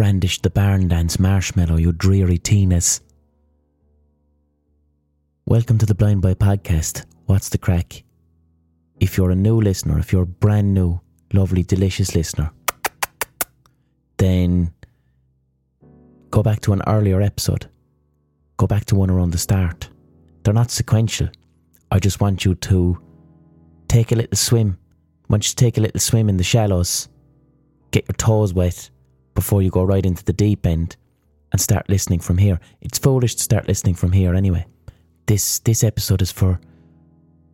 brandish the barn dance marshmallow, you dreary teeners. Welcome to the Blind Boy Podcast. What's the crack? If you're a new listener, if you're a brand new, lovely, delicious listener, then go back to an earlier episode. Go back to one around the start. They're not sequential. I just want you to take a little swim. I want you to take a little swim in the shallows, get your toes wet before you go right into the deep end and start listening from here. It's foolish to start listening from here anyway. This this episode is for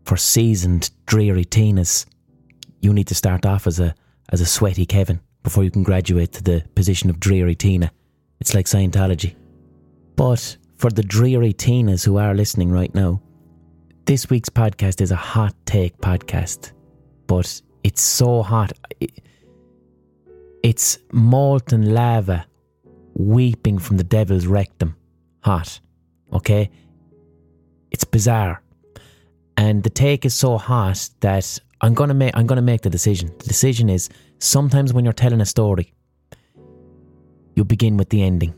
for seasoned, dreary teeners. You need to start off as a as a sweaty Kevin before you can graduate to the position of dreary Tina. It's like Scientology. But for the dreary teeners who are listening right now, this week's podcast is a hot take podcast. But it's so hot. It's molten lava weeping from the devil's rectum. Hot. Okay? It's bizarre. And the take is so hot that I'm gonna make I'm gonna make the decision. The decision is sometimes when you're telling a story, you begin with the ending.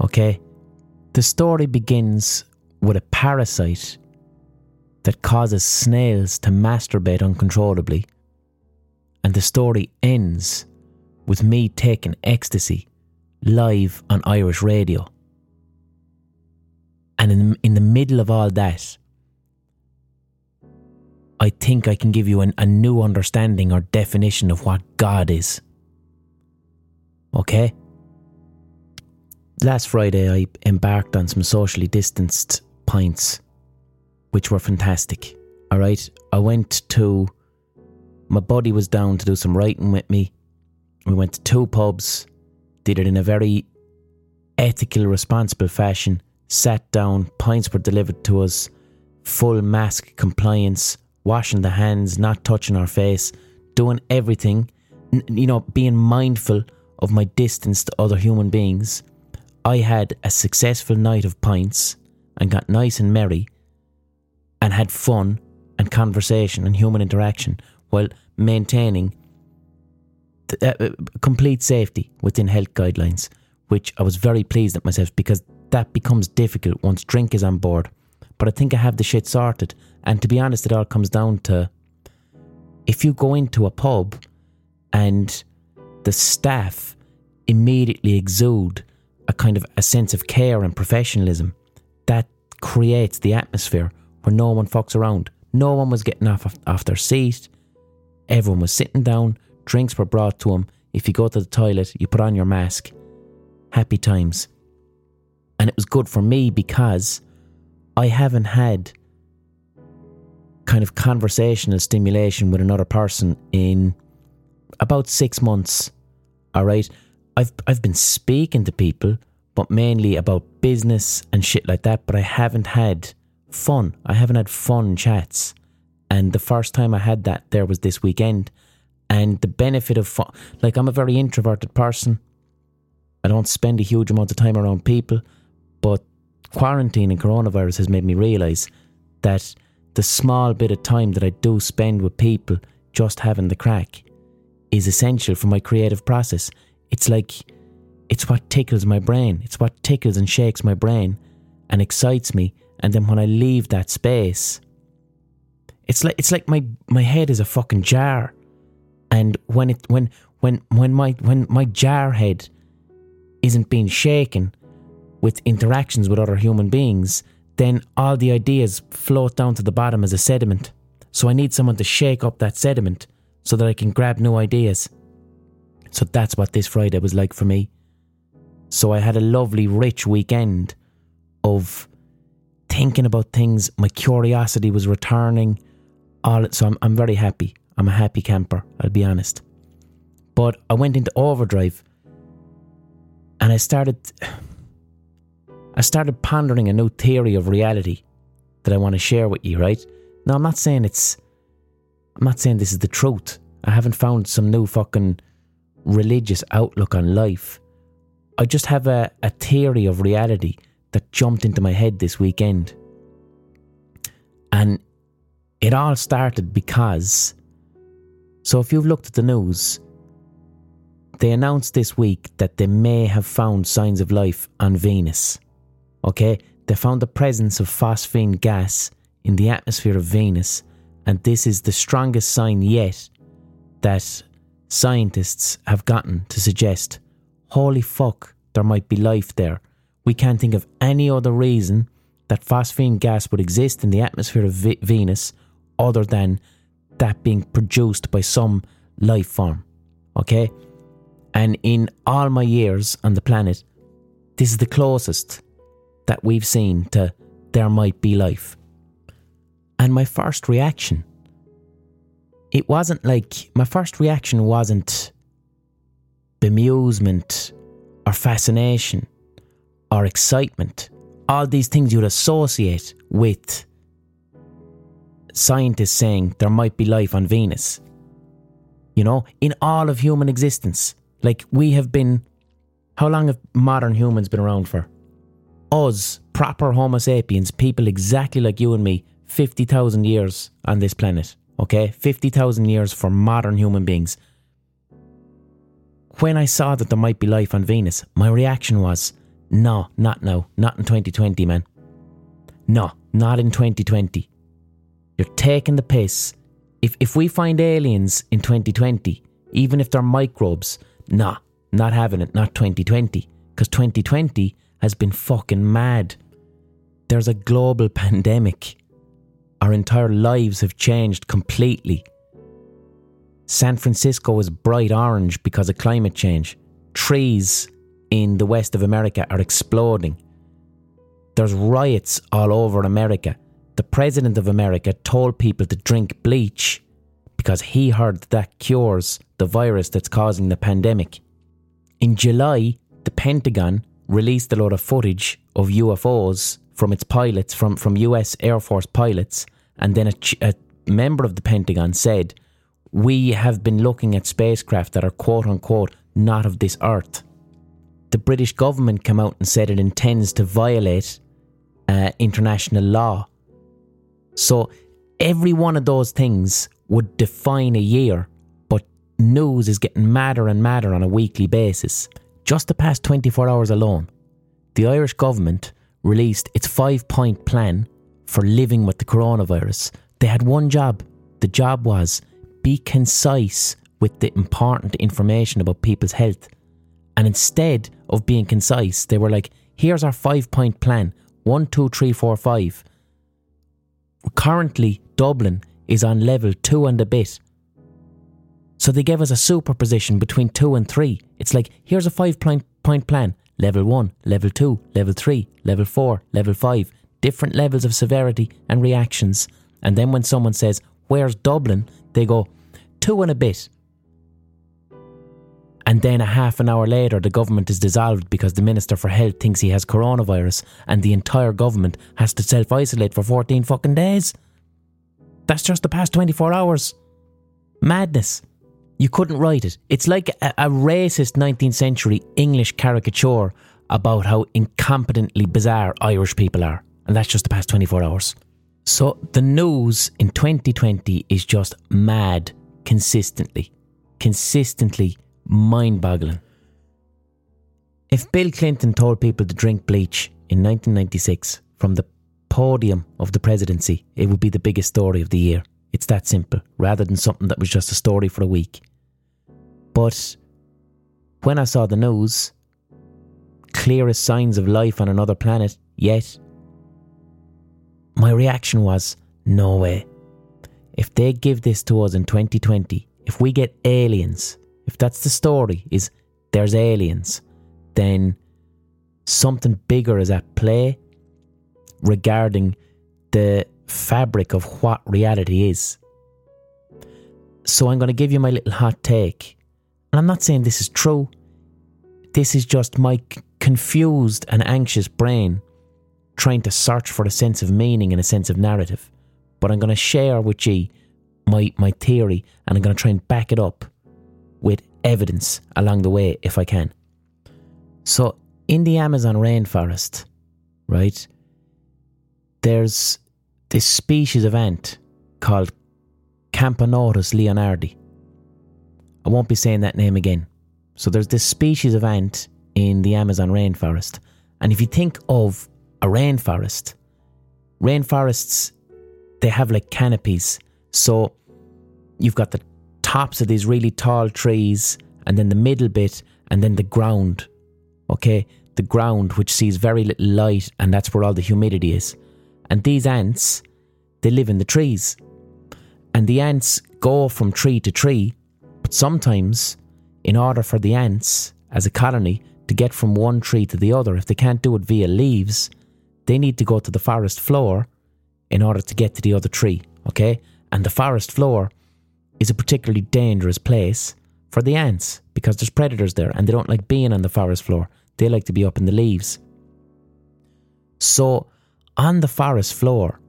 Okay? The story begins with a parasite that causes snails to masturbate uncontrollably. And the story ends with me taking ecstasy live on Irish radio. And in, in the middle of all that, I think I can give you an, a new understanding or definition of what God is. Okay? Last Friday, I embarked on some socially distanced pints, which were fantastic. All right? I went to. My buddy was down to do some writing with me. We went to two pubs, did it in a very ethical, responsible fashion, sat down, pints were delivered to us, full mask compliance, washing the hands, not touching our face, doing everything, you know, being mindful of my distance to other human beings. I had a successful night of pints and got nice and merry and had fun and conversation and human interaction while maintaining uh, uh, complete safety within health guidelines, which I was very pleased at myself because that becomes difficult once drink is on board. But I think I have the shit sorted. And to be honest, it all comes down to if you go into a pub and the staff immediately exude a kind of a sense of care and professionalism, that creates the atmosphere where no one fucks around. No one was getting off off their seat. Everyone was sitting down. Drinks were brought to him. If you go to the toilet, you put on your mask. Happy times. And it was good for me because I haven't had kind of conversational stimulation with another person in about six months. All right. I've I've been speaking to people, but mainly about business and shit like that. But I haven't had fun. I haven't had fun chats. And the first time I had that there was this weekend. And the benefit of fun, like I'm a very introverted person. I don't spend a huge amount of time around people, but quarantine and coronavirus has made me realize that the small bit of time that I do spend with people just having the crack is essential for my creative process. It's like it's what tickles my brain. It's what tickles and shakes my brain and excites me. And then when I leave that space, it's like it's like my my head is a fucking jar. And when it when when when my when my jar head isn't being shaken, with interactions with other human beings, then all the ideas float down to the bottom as a sediment. So I need someone to shake up that sediment so that I can grab new ideas. So that's what this Friday was like for me. So I had a lovely, rich weekend of thinking about things. My curiosity was returning. All so I'm, I'm very happy. I'm a happy camper, I'll be honest. But I went into overdrive and I started I started pondering a new theory of reality that I want to share with you, right? Now, I'm not saying it's. I'm not saying this is the truth. I haven't found some new fucking religious outlook on life. I just have a, a theory of reality that jumped into my head this weekend. And it all started because. So, if you've looked at the news, they announced this week that they may have found signs of life on Venus. Okay, they found the presence of phosphine gas in the atmosphere of Venus, and this is the strongest sign yet that scientists have gotten to suggest holy fuck, there might be life there. We can't think of any other reason that phosphine gas would exist in the atmosphere of v- Venus other than that being produced by some life form. Okay? And in all my years on the planet, this is the closest that we've seen to there might be life. And my first reaction, it wasn't like, my first reaction wasn't bemusement or fascination or excitement. All these things you'd associate with scientists saying there might be life on Venus. You know, in all of human existence. Like we have been, how long have modern humans been around for? Us, proper Homo sapiens, people exactly like you and me, 50,000 years on this planet. Okay? 50,000 years for modern human beings. When I saw that there might be life on Venus, my reaction was, no, not now. Not in 2020, man. No, not in 2020. You're taking the piss. If, if we find aliens in 2020, even if they're microbes, nah, not having it, not 2020. Because 2020 has been fucking mad. There's a global pandemic. Our entire lives have changed completely. San Francisco is bright orange because of climate change. Trees in the west of America are exploding. There's riots all over America. The President of America told people to drink bleach because he heard that cures the virus that's causing the pandemic. In July, the Pentagon released a lot of footage of UFOs from its pilots, from, from US Air Force pilots, and then a, a member of the Pentagon said, We have been looking at spacecraft that are quote unquote not of this earth. The British government came out and said it intends to violate uh, international law. So every one of those things would define a year, but news is getting madder and madder on a weekly basis. Just the past 24 hours alone, the Irish government released its five point plan for living with the coronavirus. They had one job. The job was be concise with the important information about people's health. And instead of being concise, they were like, here's our five point plan one, two, three, four, five. Currently, Dublin is on level two and a bit. So they gave us a superposition between two and three. It's like, here's a five point, point plan level one, level two, level three, level four, level five, different levels of severity and reactions. And then when someone says, Where's Dublin? they go, Two and a bit. And then a half an hour later, the government is dissolved because the Minister for Health thinks he has coronavirus and the entire government has to self isolate for 14 fucking days. That's just the past 24 hours. Madness. You couldn't write it. It's like a, a racist 19th century English caricature about how incompetently bizarre Irish people are. And that's just the past 24 hours. So the news in 2020 is just mad consistently. Consistently mind boggling. If Bill Clinton told people to drink bleach in 1996 from the podium of the presidency, it would be the biggest story of the year. It's that simple, rather than something that was just a story for a week. But when I saw the news, clearest signs of life on another planet yet, my reaction was no way. If they give this to us in 2020, if we get aliens if that's the story, is there's aliens, then something bigger is at play regarding the fabric of what reality is. So I'm going to give you my little hot take. And I'm not saying this is true. This is just my confused and anxious brain trying to search for a sense of meaning and a sense of narrative. But I'm going to share with you my, my theory and I'm going to try and back it up with evidence along the way if I can. So, in the Amazon rainforest, right, there's this species of ant called Camponotus leonardi. I won't be saying that name again So there's this species of ant in the Amazon rainforest. And if you think of a rainforest, rainforests, they have like canopies. So you've got the tops of these really tall trees, and then the middle bit, and then the ground. Okay, the ground which sees very little light, and that's where all the humidity is. And these ants, they live in the trees. And the ants go from tree to tree, but sometimes, in order for the ants as a colony to get from one tree to the other, if they can't do it via leaves, they need to go to the forest floor in order to get to the other tree, okay? And the forest floor is a particularly dangerous place for the ants because there's predators there and they don't like being on the forest floor. They like to be up in the leaves. So, on the forest floor,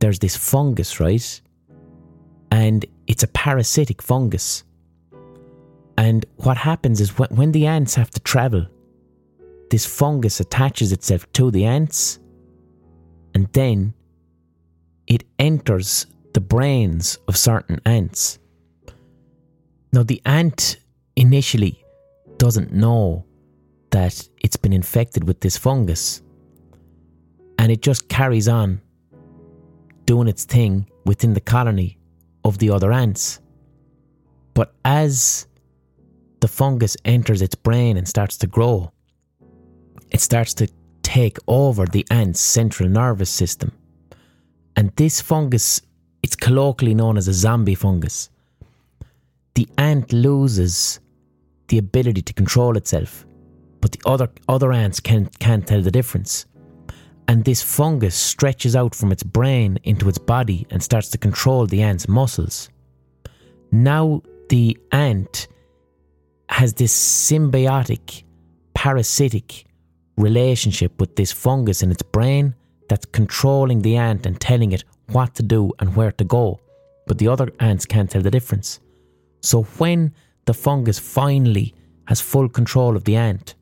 there's this fungus, right? And it's a parasitic fungus. And what happens is when, the ants have to travel, this fungus attaches itself to the ants and then it enters the brains of certain ants. Now, the ant initially doesn't know that it's been infected with this fungus and it just carries on doing its thing within the colony of the other ants. But as the fungus enters its brain and starts to grow, it starts to take over the ant's central nervous system. And this fungus, it's colloquially known as a zombie fungus. The ant loses the ability to control itself, but the other other ants can can't tell the difference. And this fungus stretches out from its brain into its body and starts to control the ant's muscles. Now the ant has this symbiotic, parasitic relationship with this fungus in its brain that's controlling the ant and telling it what to do and where to go. But the other ants can't tell the difference. So when the fungus finally has full control of the ant,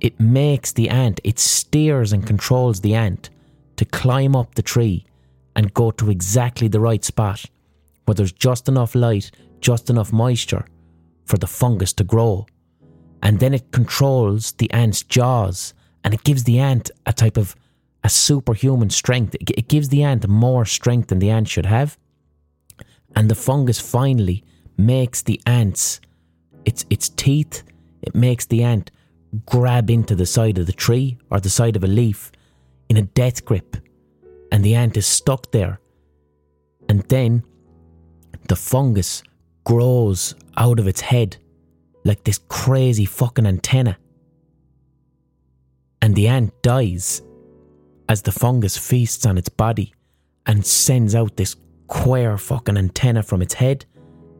it makes the ant, it steers and controls the ant to climb up the tree and go to exactly the right spot where there's just enough light, just enough moisture for the fungus to grow. And then it controls the ant's jaws and it gives the ant a type of a superhuman strength. It gives the ant more strength than the ant should have. And the fungus finally makes the ants, its, its teeth, it makes the ant grab into the side of the tree or the side of a leaf in a death grip. And the ant is stuck there. And then the fungus grows out of its head like this crazy fucking antenna. And the ant dies as the fungus feasts on its body and sends out this queer fucking antenna from its head.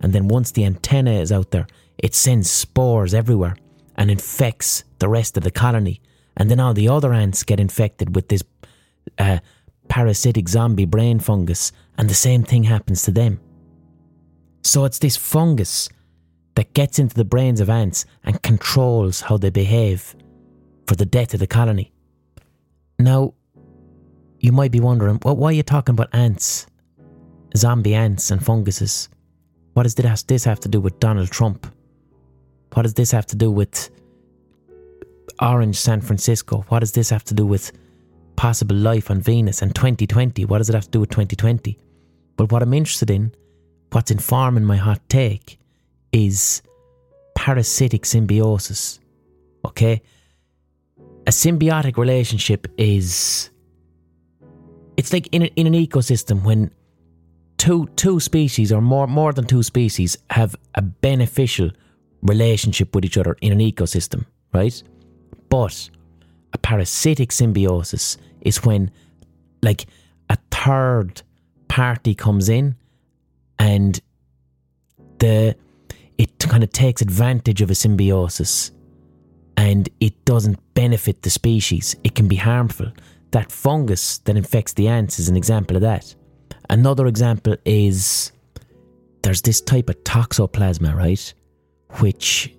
And then once the antenna is out there, it sends spores everywhere and infects the rest of the colony. And then all the other ants get infected with this uh, parasitic zombie brain fungus, and the same thing happens to them. So it's this fungus that gets into the brains of ants and controls how they behave for the death of the colony. Now, you might be wondering, well, why are you talking about ants? Zombie ants and funguses. What does this have to do with Donald Trump? What does this have to do with Orange San Francisco? What does this have to do with possible life on Venus and 2020? What does it have to do with 2020? But what I'm interested in what's informing my hot take is parasitic symbiosis. Okay? A symbiotic relationship is it's like in, a, in an ecosystem when two two species or more more than two species have a beneficial relationship with each other in an ecosystem, right? But a parasitic symbiosis is when like a third party comes in and the it kind of takes advantage of a symbiosis and it doesn't benefit the species. It can be harmful. That fungus that infects the ants is an example of that. Another example is there's this type of toxoplasma, right? Which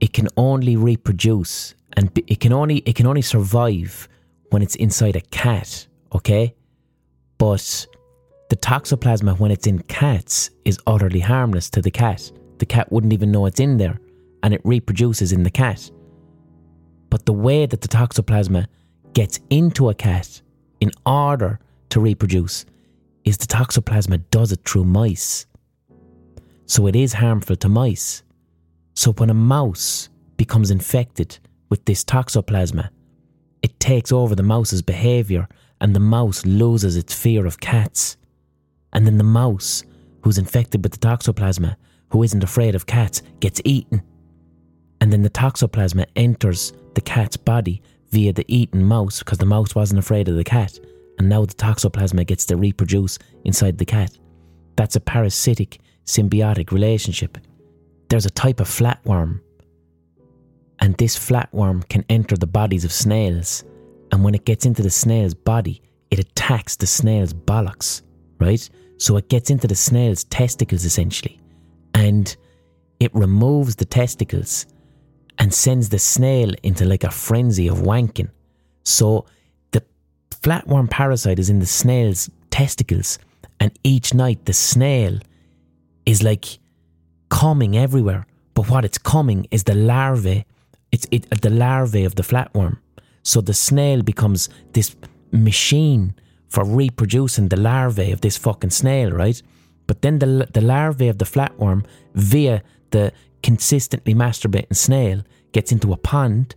it can only reproduce and it can only it can only survive when it's inside a cat, okay? But the toxoplasma, when it's in cats, is utterly harmless to the cat. the cat wouldn't even know it's in there and it reproduces in the cat. But the way that the toxoplasma gets into a cat in order to reproduce is the toxoplasma does it through mice. So it is harmful to mice. So when a mouse becomes infected with this toxoplasma, it takes over the mouse's behaviour and the mouse loses its fear of cats. And then the mouse, who's infected with the toxoplasma, who isn't afraid of cats, gets eaten. And then the toxoplasma enters the cat's body via the eaten mouse because the mouse wasn't afraid of the cat. And now the toxoplasma gets to reproduce inside the cat. That's a parasitic, symbiotic relationship. There's a type of flatworm, and this flatworm can enter the bodies of snails. And when it gets into the snail's body, it attacks the snail's bollocks, right? So it gets into the snail's testicles essentially. And it removes the testicles and sends the snail into like a frenzy of wanking. So the flatworm parasite is in the snail's testicles, and each night the snail is like coming everywhere. But what it's coming is the larvae. It's it, the larvae of the flatworm. So the snail becomes this machine for reproducing the larvae of this fucking snail, right? But then the the larvae of the flatworm via the consistently masturbating snail gets into a pond,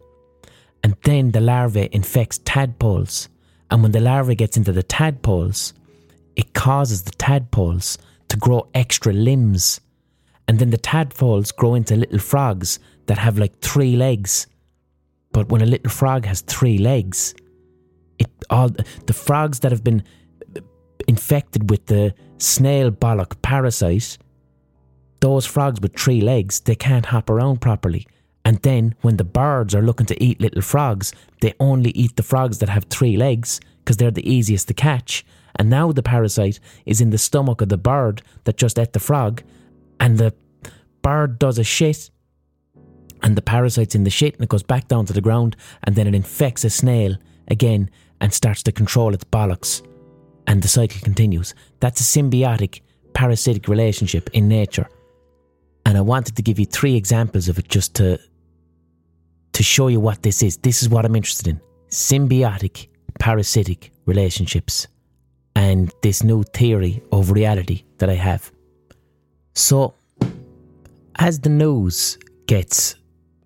and then the larvae infects tadpoles. And when the larvae gets into the tadpoles, it causes the tadpoles to grow extra limbs. And then the tadpoles grow into little frogs that have like three legs. But when a little frog has three legs, it all the frogs that have been infected with the snail bollock parasite those frogs with three legs, they can't hop around properly. And then when the birds are looking to eat little frogs, they only eat the frogs that have three legs because they're the easiest to catch. And now the parasite is in the stomach of the bird that just ate the frog, and the bird does a shit, and the parasite's in the shit, and it goes back down to the ground, and then it infects a snail again and starts to control its bollocks. And the cycle continues. That's a symbiotic parasitic relationship in nature. And I wanted to give you three examples of it just to to show you what this is. This is what I'm interested in. Symbiotic parasitic relationships and this new theory of reality that I have. So as the news gets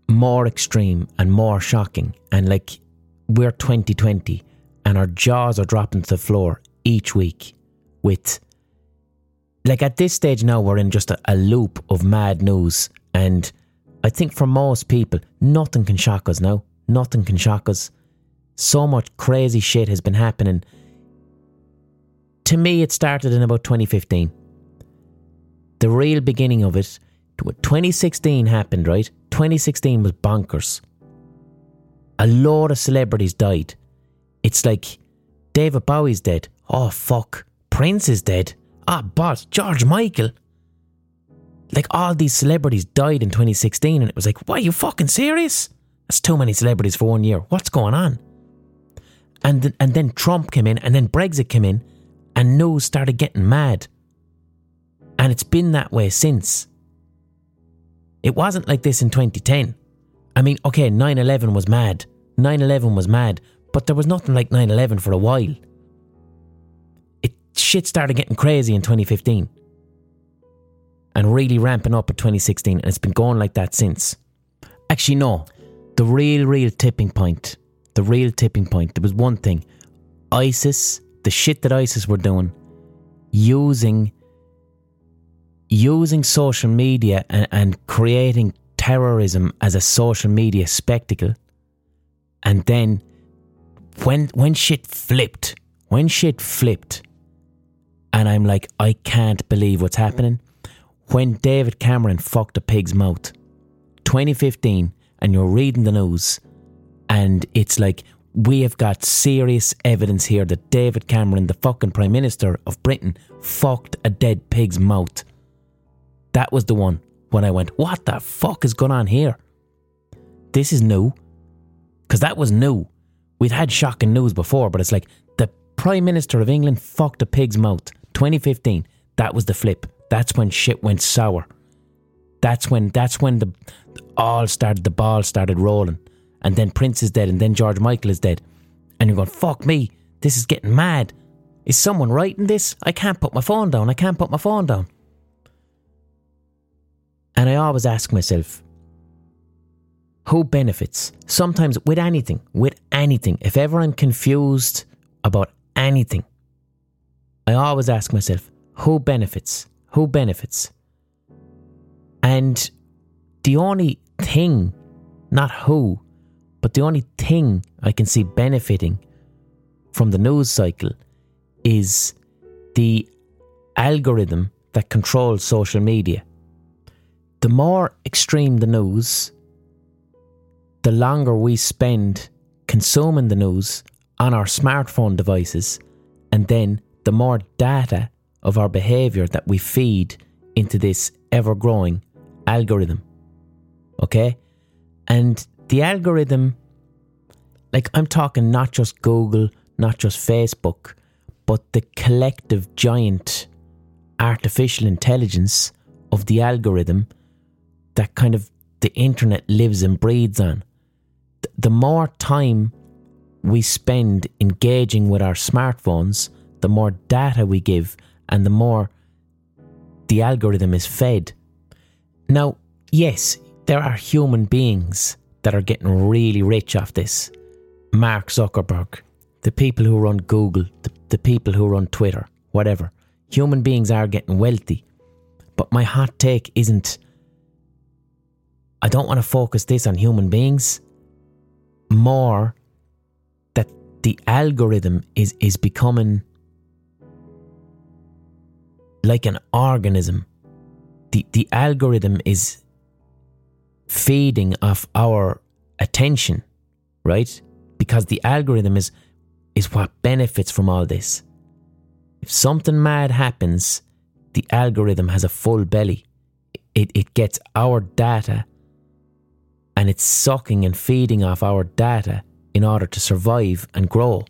more extreme and more shocking and like we're 2020 and our jaws are dropping to the floor each week with like at this stage now, we're in just a, a loop of mad news. And I think for most people, nothing can shock us now. Nothing can shock us. So much crazy shit has been happening. To me, it started in about 2015. The real beginning of it, 2016 happened, right? 2016 was bonkers. A lot of celebrities died. It's like David Bowie's dead. Oh, fuck. Prince is dead. Ah, but George Michael. Like all these celebrities died in 2016, and it was like, why are you fucking serious? That's too many celebrities for one year. What's going on? And th- and then Trump came in, and then Brexit came in, and news started getting mad. And it's been that way since. It wasn't like this in 2010. I mean, okay, 9 11 was mad. 9 11 was mad, but there was nothing like 9 11 for a while shit started getting crazy in 2015 and really ramping up in 2016, and it's been going like that since. Actually, no. The real, real tipping point, the real tipping point, there was one thing ISIS, the shit that ISIS were doing, using using social media and, and creating terrorism as a social media spectacle. And then when when shit flipped, when shit flipped, and I'm like, I can't believe what's happening. When David Cameron fucked a pig's mouth, 2015, and you're reading the news, and it's like, we have got serious evidence here that David Cameron, the fucking Prime Minister of Britain, fucked a dead pig's mouth. That was the one when I went, what the fuck is going on here? This is new. Because that was new. We'd had shocking news before, but it's like the Prime Minister of England fucked a pig's mouth. 2015, that was the flip. That's when shit went sour. That's when that's when the all started the ball started rolling. And then Prince is dead and then George Michael is dead. And you're going, fuck me, this is getting mad. Is someone writing this? I can't put my phone down. I can't put my phone down. And I always ask myself, who benefits? Sometimes with anything, with anything. If ever I'm confused about anything, I always ask myself, who benefits? Who benefits? And the only thing, not who, but the only thing I can see benefiting from the news cycle is the algorithm that controls social media. The more extreme the news, the longer we spend consuming the news on our smartphone devices, and then the more data of our behavior that we feed into this ever growing algorithm. Okay? And the algorithm, like I'm talking not just Google, not just Facebook, but the collective giant artificial intelligence of the algorithm that kind of the internet lives and breathes on. The more time we spend engaging with our smartphones, the more data we give, and the more the algorithm is fed. Now, yes, there are human beings that are getting really rich off this. Mark Zuckerberg, the people who run Google, the, the people who run Twitter, whatever. Human beings are getting wealthy. But my hot take isn't. I don't want to focus this on human beings. More that the algorithm is, is becoming like an organism. The, the algorithm is feeding off our attention, right? Because the algorithm is is what benefits from all this. If something mad happens, the algorithm has a full belly. It, it gets our data and it's sucking and feeding off our data in order to survive and grow.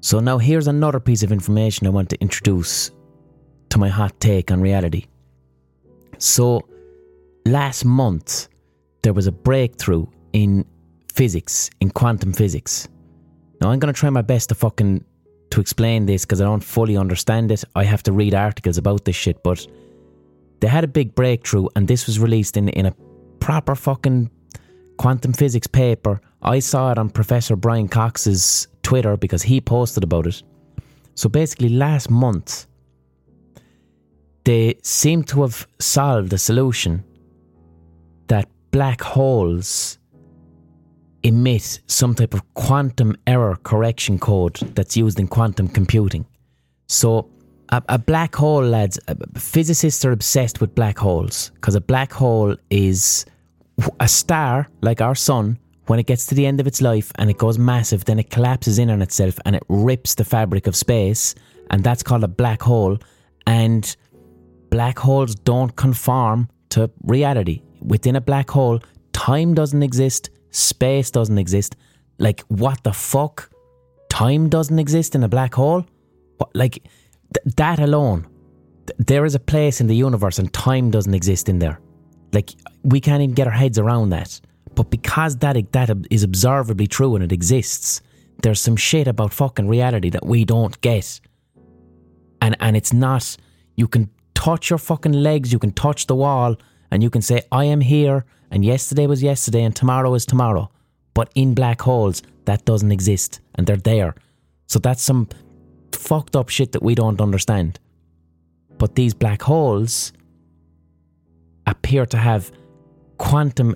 So, now here's another piece of information I want to introduce to my hot take on reality. So, last month, there was a breakthrough in physics, in quantum physics. Now, I'm going to try my best to fucking to explain this because I don't fully understand it. I have to read articles about this shit, but they had a big breakthrough, and this was released in in a proper fucking quantum physics paper. I saw it on Professor Brian Cox's Twitter because he posted about it. So basically, last month, they seem to have solved a solution that black holes emit some type of quantum error correction code that's used in quantum computing. So, a, a black hole, lads, physicists are obsessed with black holes because a black hole is a star like our sun. When it gets to the end of its life and it goes massive, then it collapses in on itself and it rips the fabric of space, and that's called a black hole. And black holes don't conform to reality. Within a black hole, time doesn't exist, space doesn't exist. Like, what the fuck? Time doesn't exist in a black hole? Like, th- that alone. Th- there is a place in the universe and time doesn't exist in there. Like, we can't even get our heads around that. But because that, that is observably true and it exists, there's some shit about fucking reality that we don't get. And, and it's not, you can touch your fucking legs, you can touch the wall, and you can say, I am here and yesterday was yesterday and tomorrow is tomorrow. But in black holes, that doesn't exist and they're there. So that's some fucked up shit that we don't understand. But these black holes appear to have quantum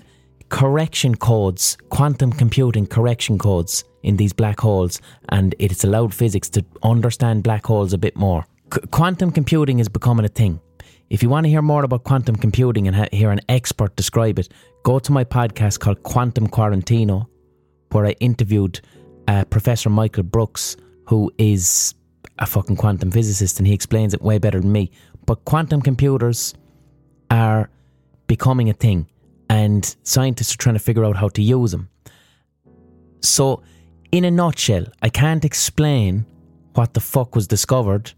correction codes, quantum computing correction codes in these black holes, and it's allowed physics to understand black holes a bit more. Qu- quantum computing is becoming a thing. If you want to hear more about quantum computing and hear an expert describe it, go to my podcast called Quantum Quarantino, where I interviewed uh, Professor Michael Brooks, who is a fucking quantum physicist, and he explains it way better than me. But quantum computers are becoming a thing, and scientists are trying to figure out how to use them. So, in a nutshell, I can't explain what the fuck was discovered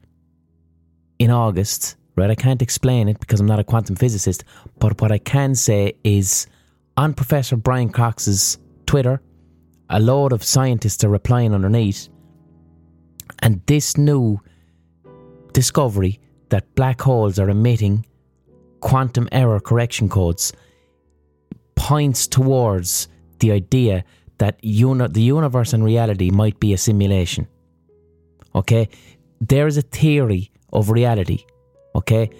in August right? I can't explain it because I'm not a quantum physicist, but what I can say is on Professor Brian Cox's Twitter, a load of scientists are replying underneath, and this new discovery that black holes are emitting quantum error correction codes points towards the idea that uni- the universe and reality might be a simulation. Okay? There is a theory of reality, okay?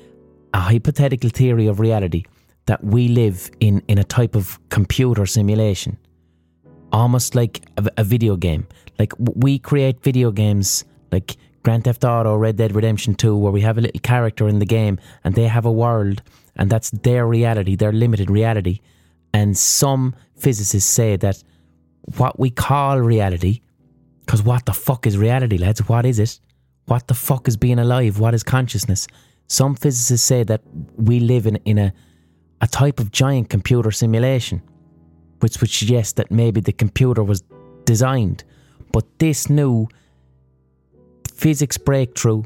A hypothetical theory of reality that we live in, in a type of computer simulation, almost like a, a video game. Like we create video games like Grand Theft Auto, Red Dead Redemption 2, where we have a little character in the game and they have a world and that's their reality, their limited reality. And some physicists say that what we call reality, because what the fuck is reality, lads? What is it? What the fuck is being alive? What is consciousness? Some physicists say that we live in, in a, a type of giant computer simulation, which would suggest that maybe the computer was designed. But this new physics breakthrough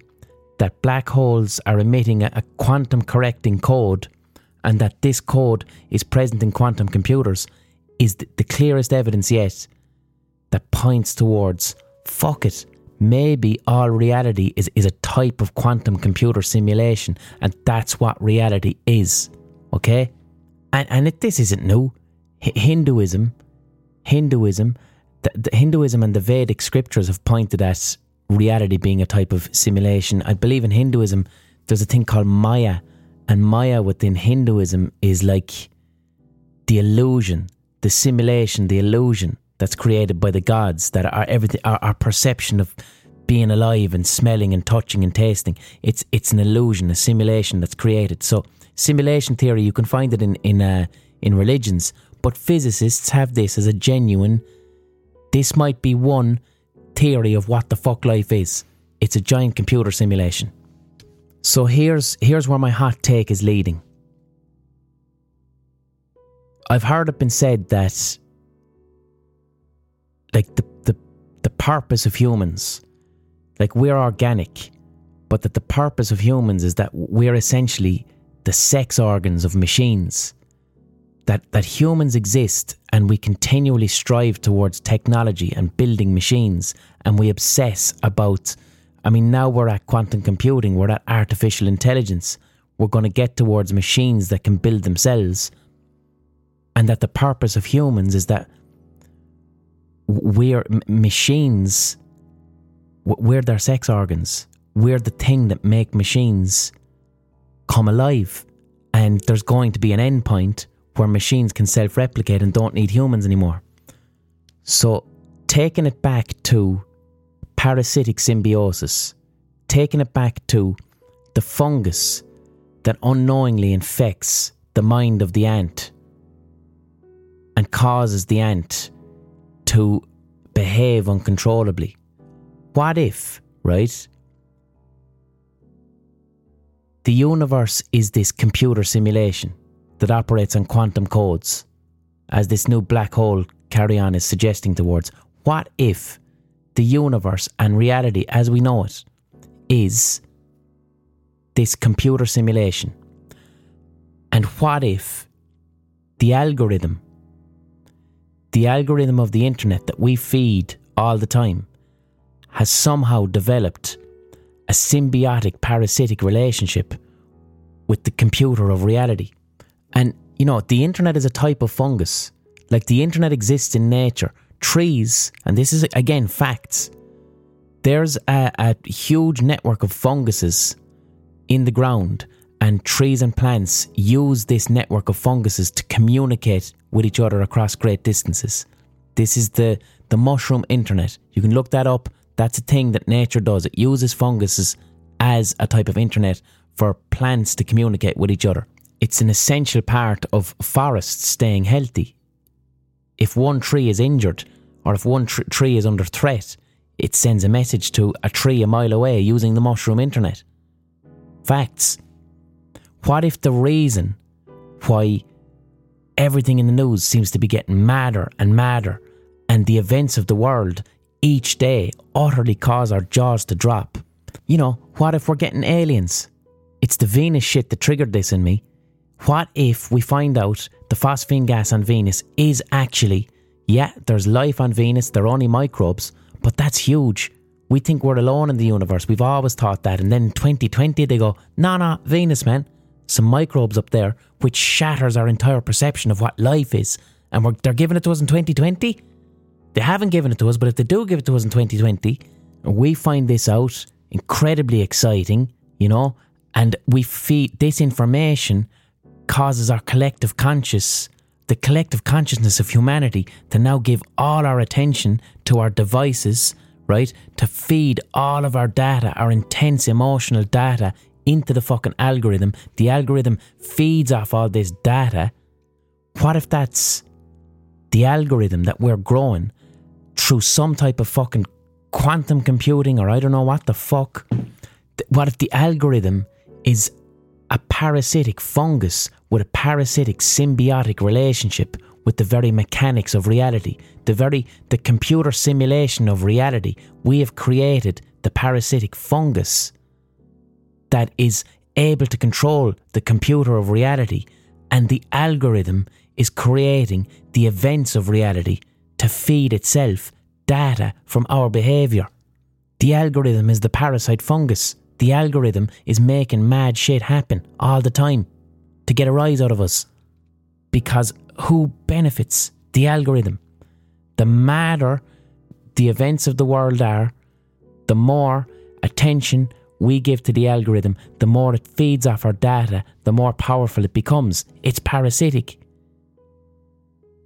that black holes are emitting a, a quantum correcting code and that this code is present in quantum computers is the, the clearest evidence yet that points towards fuck it. Maybe all reality is, is a type of quantum computer simulation, and that's what reality is. Okay? And, and it, this isn't new. H- Hinduism, Hinduism, the, the Hinduism and the Vedic scriptures have pointed at reality being a type of simulation. I believe in Hinduism, there's a thing called Maya, and Maya within Hinduism is like the illusion, the simulation, the illusion that's created by the gods that are everything, our, our perception of being alive and smelling and touching and tasting. It's it's an illusion, a simulation that's created. So simulation theory, you can find it in in uh, in religions, but physicists have this as a genuine. This might be one theory of what the fuck life is. It's a giant computer simulation. So here's here's where my hot take is leading. I've heard it been said that like the the, the purpose of humans, like we're organic, but that the purpose of humans is that we're essentially the sex organs of machines. That that humans exist and we continually strive towards technology and building machines and we obsess about I mean, now we're at quantum computing, we're at artificial intelligence. We're going to get towards machines that can build themselves. And that the purpose of humans is that we're m- machines, we're their sex organs. We're the thing that make machines come alive. And there's going to be an end point where machines can self replicate and don't need humans anymore. So, taking it back to parasitic symbiosis, taking it back to the fungus that unknowingly infects the mind of the ant and causes the ant to behave uncontrollably. What if, right? The universe is this computer simulation that operates on quantum codes, as this new black hole carry on is suggesting towards. What if the universe and reality as we know it is this computer simulation. And what if the algorithm, the algorithm of the internet that we feed all the time, has somehow developed a symbiotic parasitic relationship with the computer of reality? And, you know, the internet is a type of fungus. Like the internet exists in nature trees, and this is again facts, there's a, a huge network of funguses in the ground, and trees and plants use this network of funguses to communicate with each other across great distances. This is the, the mushroom internet. You can look that up. That's a thing that nature does. It uses funguses as a type of internet for plants to communicate with each other. It's an essential part of forests staying healthy. If one tree is injured, or if one tr- tree is under threat, it sends a message to a tree a mile away using the mushroom internet. Facts. What if the reason why everything in the news seems to be getting madder and madder, and the events of the world each day utterly cause our jaws to drop? You know, what if we're getting aliens? it's the Venus shit that triggered this in me. What if we find out the phosphine gas on Venus is actually, yeah, there's life on Venus, they're only microbes, but that's huge. We think we're alone in the universe. We've always thought that. And then in 2020, they go, no, no, Venus, man. Some microbes up there, which shatters our entire perception of what life is. And they're giving it to us in 2020? They haven't given it to us, but if they do give it to us in 2020, we find this out incredibly exciting, you know, and we feed this information causes our collective conscious, the collective consciousness of humanity, to now give all our attention to our devices, right? To feed all of our data, our intense emotional data, into the fucking algorithm. The algorithm feeds off all this data. What if that's the algorithm that we're growing through some type of fucking quantum computing or I don't know what the fuck? What if the algorithm is a parasitic fungus with a parasitic symbiotic relationship with the very mechanics of reality, the very the computer simulation of reality. We have created the parasitic fungus that is able to control the computer of reality, and the algorithm is creating the events of reality to feed itself data from our behavior. The algorithm is the parasite fungus the algorithm is making mad shit happen all the time to get a rise out of us. Because who benefits? The algorithm. The madder the events of the world are, the more attention we give to the algorithm, the more it feeds off our data, the more powerful it becomes. It's parasitic.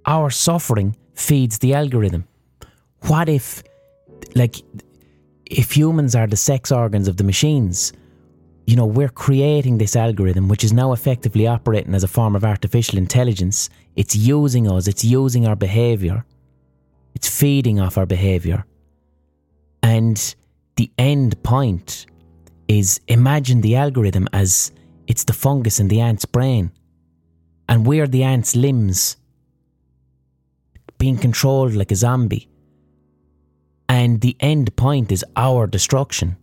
Our suffering feeds the algorithm. What if, like, if humans are the sex organs of the machines, you know, we're creating this algorithm which is now effectively operating as a form of artificial intelligence. It's using us, it's using our behavior, it's feeding off our behavior. And the end point is imagine the algorithm as it's the fungus in the ant's brain, and we're the ant's limbs being controlled like a zombie. And the end point is our destruction,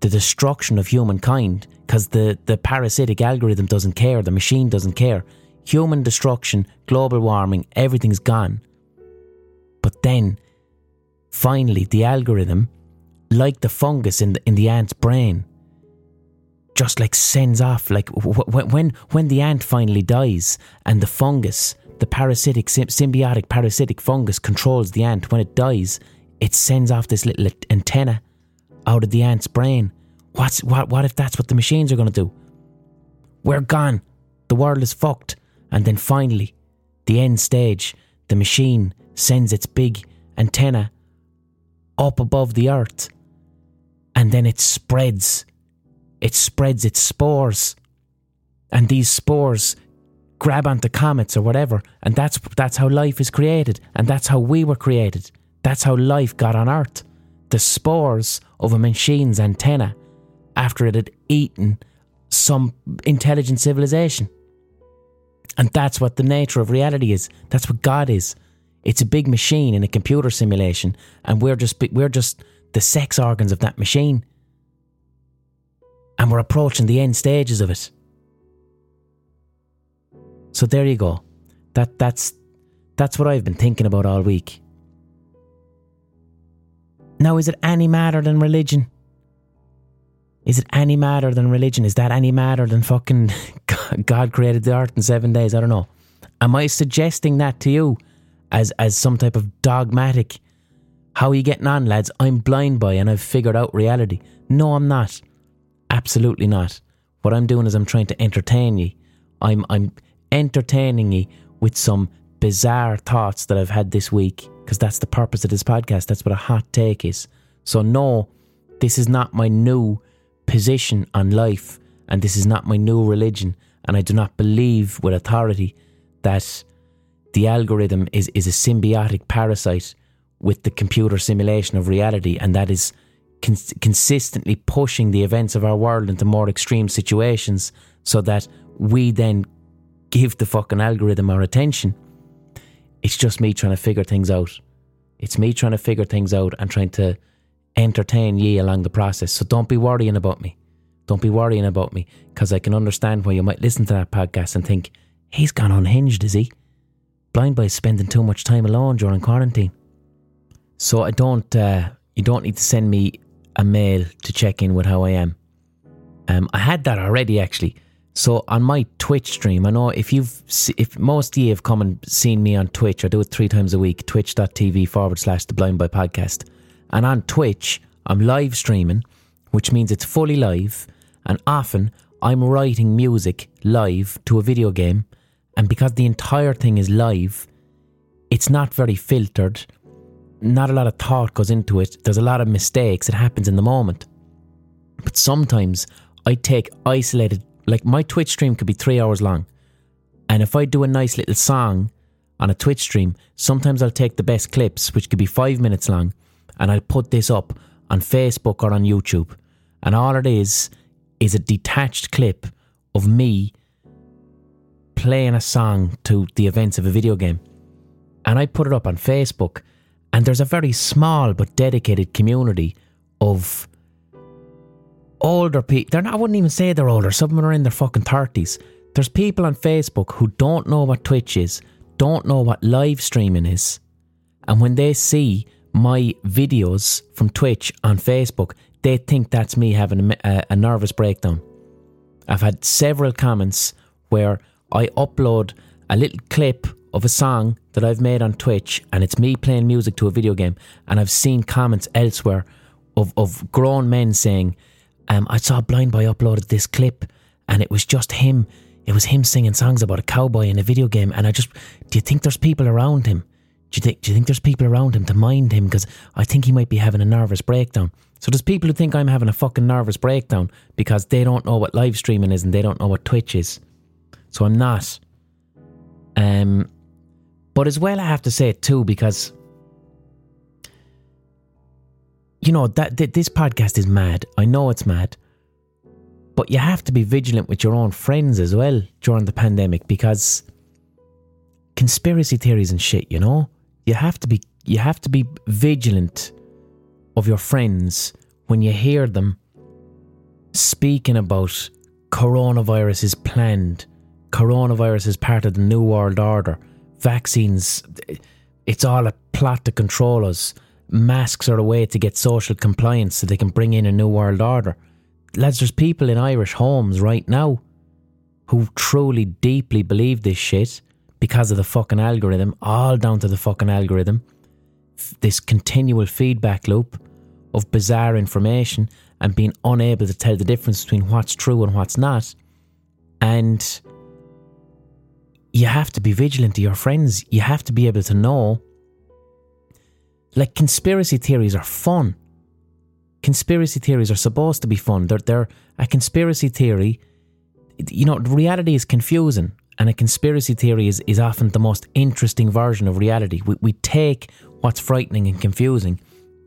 the destruction of humankind, because the, the parasitic algorithm doesn't care, the machine doesn't care. Human destruction, global warming, everything's gone. But then, finally, the algorithm, like the fungus in the, in the ant's brain, just like sends off, like when, when the ant finally dies and the fungus, the parasitic, symbiotic parasitic fungus controls the ant, when it dies, it sends off this little antenna out of the ant's brain. What's what? What if that's what the machines are going to do? We're gone. The world is fucked. And then finally, the end stage, the machine sends its big antenna up above the earth, and then it spreads. It spreads its spores, and these spores grab onto comets or whatever, and that's that's how life is created, and that's how we were created. That's how life got on Earth. The spores of a machine's antenna after it had eaten some intelligent civilization. And that's what the nature of reality is. That's what God is. It's a big machine in a computer simulation, and we're just we're just the sex organs of that machine. And we're approaching the end stages of it. So there you go. That that's that's what I've been thinking about all week. Now, is it any madder than religion? Is it any madder than religion? Is that any madder than fucking God created the earth in seven days? I don't know. Am I suggesting that to you as as some type of dogmatic? How are you getting on, lads? I'm Blind Boy and I've figured out reality. No, I'm not. Absolutely not. What I'm doing is I'm trying to entertain you. I'm I'm entertaining you with some bizarre thoughts that I've had this week because that's the purpose of this podcast. That's what a hot take is. So, no, this is not my new position on life, and this is not my new religion. And I do not believe with authority that the algorithm is, is a symbiotic parasite with the computer simulation of reality, and that is cons- consistently pushing the events of our world into more extreme situations so that we then give the fucking algorithm our attention it's just me trying to figure things out. It's me trying to figure things out and trying to entertain ye along the process. So don't be worrying about me. Don't be worrying about me because I can understand why you might listen to that podcast and think, he's gone unhinged, is he? Blind Boy spending too much time alone during quarantine. So I don't, uh, you don't need to send me a mail to check in with how I am. Um, I had that already actually. So on my Twitch stream, I know if you've if most of you have come and seen me on Twitch, I do it three times a week, twitch.tv forward slash the blind boy podcast. And on Twitch, I'm live streaming, which means it's fully live, and often I'm writing music live to a video game, and because the entire thing is live, it's not very filtered. Not a lot of thought goes into it. There's a lot of mistakes. It happens in the moment. But sometimes I take isolated like my Twitch stream could be three hours long. And if I do a nice little song on a Twitch stream, sometimes I'll take the best clips, which could be five minutes long, and I'll put this up on Facebook or on YouTube. And all it is is a detached clip of me playing a song to the events of a video game. And I put it up on Facebook, and there's a very small but dedicated community of older people. They're not, I wouldn't even say they're older. Some of them are in their fucking 30s. There's people on Facebook who don't know what Twitch is, don't know what live streaming is. And when they see my videos from Twitch on Facebook, they think that's me having a, a, a nervous breakdown. I've had several comments where I upload a little clip of a song that I've made on Twitch and it's me playing music to a video game. And I've seen comments elsewhere of, of grown men saying, um, I saw Blind Boy uploaded this clip and it was just him. It was him singing songs about a cowboy in a video game. And I just, do you think there's people around him? Do you think, do you think there's people around him to mind him? Because I think he might be having a nervous breakdown. So there's people who think I'm having a fucking nervous breakdown because they don't know what live streaming is and they don't know what Twitch is. So I'm not. Um, but as well, I have to say it too because you know that, this podcast is mad. I know it's mad, but you have to be vigilant with your own friends as well during the pandemic because conspiracy theories and shit. You know, you have to be you have to be vigilant of your friends when you hear them speaking about coronavirus is planned, coronavirus is part of the new world order, vaccines. It's all a plot to control us masks are a way to get social compliance so they can bring in a new world order. Lads, there's people in Irish homes right now who truly, deeply believe this shit because of the fucking algorithm, all down to the fucking algorithm. This continual feedback loop of bizarre information and being unable to tell the difference between what's true and what's not. And you have to be vigilant to your friends. You have to be able to know like conspiracy theories are fun. Conspiracy theories are supposed to be fun. They're, they're a conspiracy theory. You know, reality is confusing, and a conspiracy theory is, is often the most interesting version of reality. We, we take what's frightening and confusing,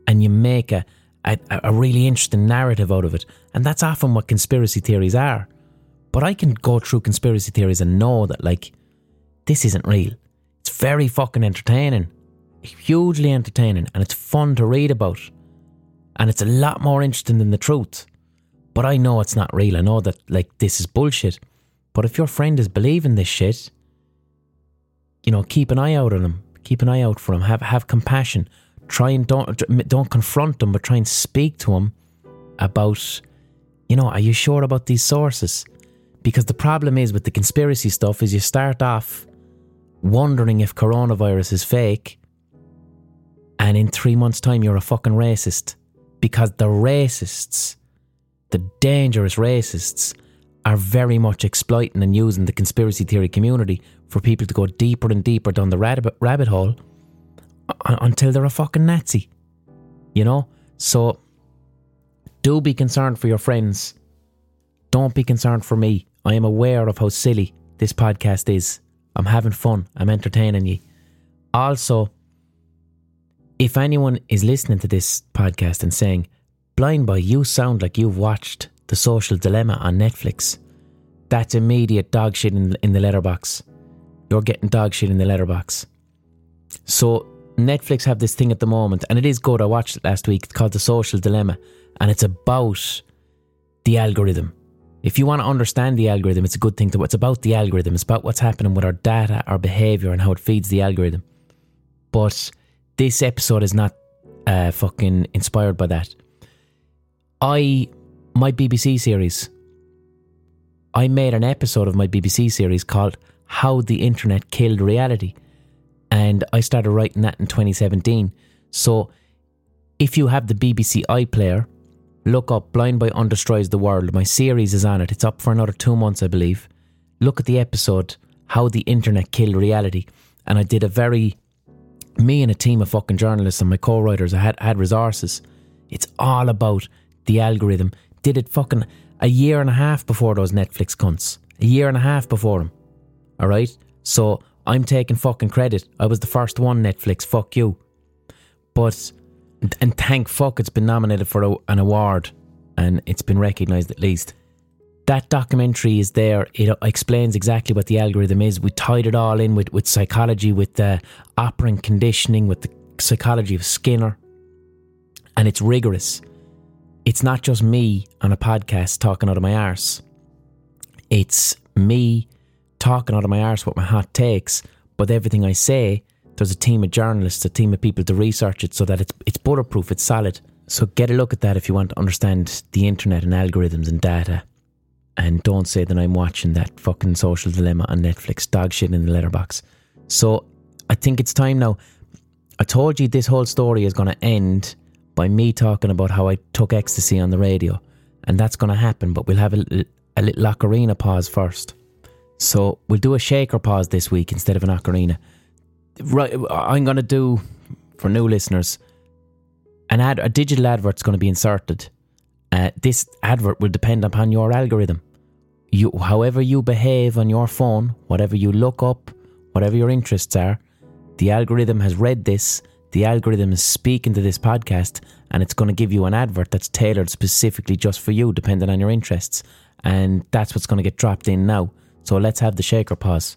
and you make a, a, a really interesting narrative out of it. And that's often what conspiracy theories are. But I can go through conspiracy theories and know that, like, this isn't real. It's very fucking entertaining hugely entertaining and it's fun to read about. And it's a lot more interesting than the truth. But I know it's not real. I know that like this is bullshit. But if your friend is believing this shit, you know, keep an eye out on him. Keep an eye out for him. Have have compassion. Try and don't don't confront him, but try and speak to him about, you know, are you sure about these sources? Because the problem is with the conspiracy stuff is you start off wondering if coronavirus is fake, and in three months' time, you're a fucking racist. Because the racists, the dangerous racists, are very much exploiting and using the conspiracy theory community for people to go deeper and deeper down the rabbit, rabbit hole until they're a fucking Nazi. You know? So, do be concerned for your friends. Don't be concerned for me. I am aware of how silly this podcast is. I'm having fun. I'm entertaining you. Also, if anyone is listening to this podcast and saying, Blind Boy, you sound like you've watched The Social Dilemma on Netflix, that's immediate dog shit in, in the letterbox. You're getting dog shit in the letterbox. So, Netflix have this thing at the moment, and it is good. I watched it last week. It's called The Social Dilemma, and it's about the algorithm. If you want to understand the algorithm, it's a good thing to. It's about the algorithm. It's about what's happening with our data, our behavior, and how it feeds the algorithm. But this episode is not uh, fucking inspired by that. I my BBC series. I made an episode of my BBC series called "How the Internet Killed Reality," and I started writing that in 2017. So, if you have the BBC iPlayer Look up Blind Boy Undestroys the World. My series is on it. It's up for another two months, I believe. Look at the episode, How the Internet Killed Reality. And I did a very, me and a team of fucking journalists and my co writers, I had, had resources. It's all about the algorithm. Did it fucking a year and a half before those Netflix cunts. A year and a half before them. Alright? So I'm taking fucking credit. I was the first one, Netflix. Fuck you. But and thank fuck it's been nominated for a, an award and it's been recognised at least. That documentary is there. It explains exactly what the algorithm is. We tied it all in with, with psychology, with the operant conditioning, with the psychology of Skinner. And it's rigorous. It's not just me on a podcast talking out of my arse. It's me talking out of my arse with my hot takes, but everything I say there's a team of journalists, a team of people to research it so that it's it's bulletproof, it's solid. So get a look at that if you want to understand the internet and algorithms and data. And don't say that I'm watching that fucking social dilemma on Netflix, dog shit in the letterbox. So I think it's time now. I told you this whole story is going to end by me talking about how I took ecstasy on the radio. And that's going to happen, but we'll have a, a little ocarina pause first. So we'll do a shaker pause this week instead of an ocarina right, I'm going to do for new listeners an ad, a digital advert's going to be inserted. Uh, this advert will depend upon your algorithm. You, however you behave on your phone, whatever you look up, whatever your interests are, the algorithm has read this. The algorithm is speaking to this podcast, and it's going to give you an advert that's tailored specifically just for you, depending on your interests. And that's what's going to get dropped in now. So let's have the shaker pause.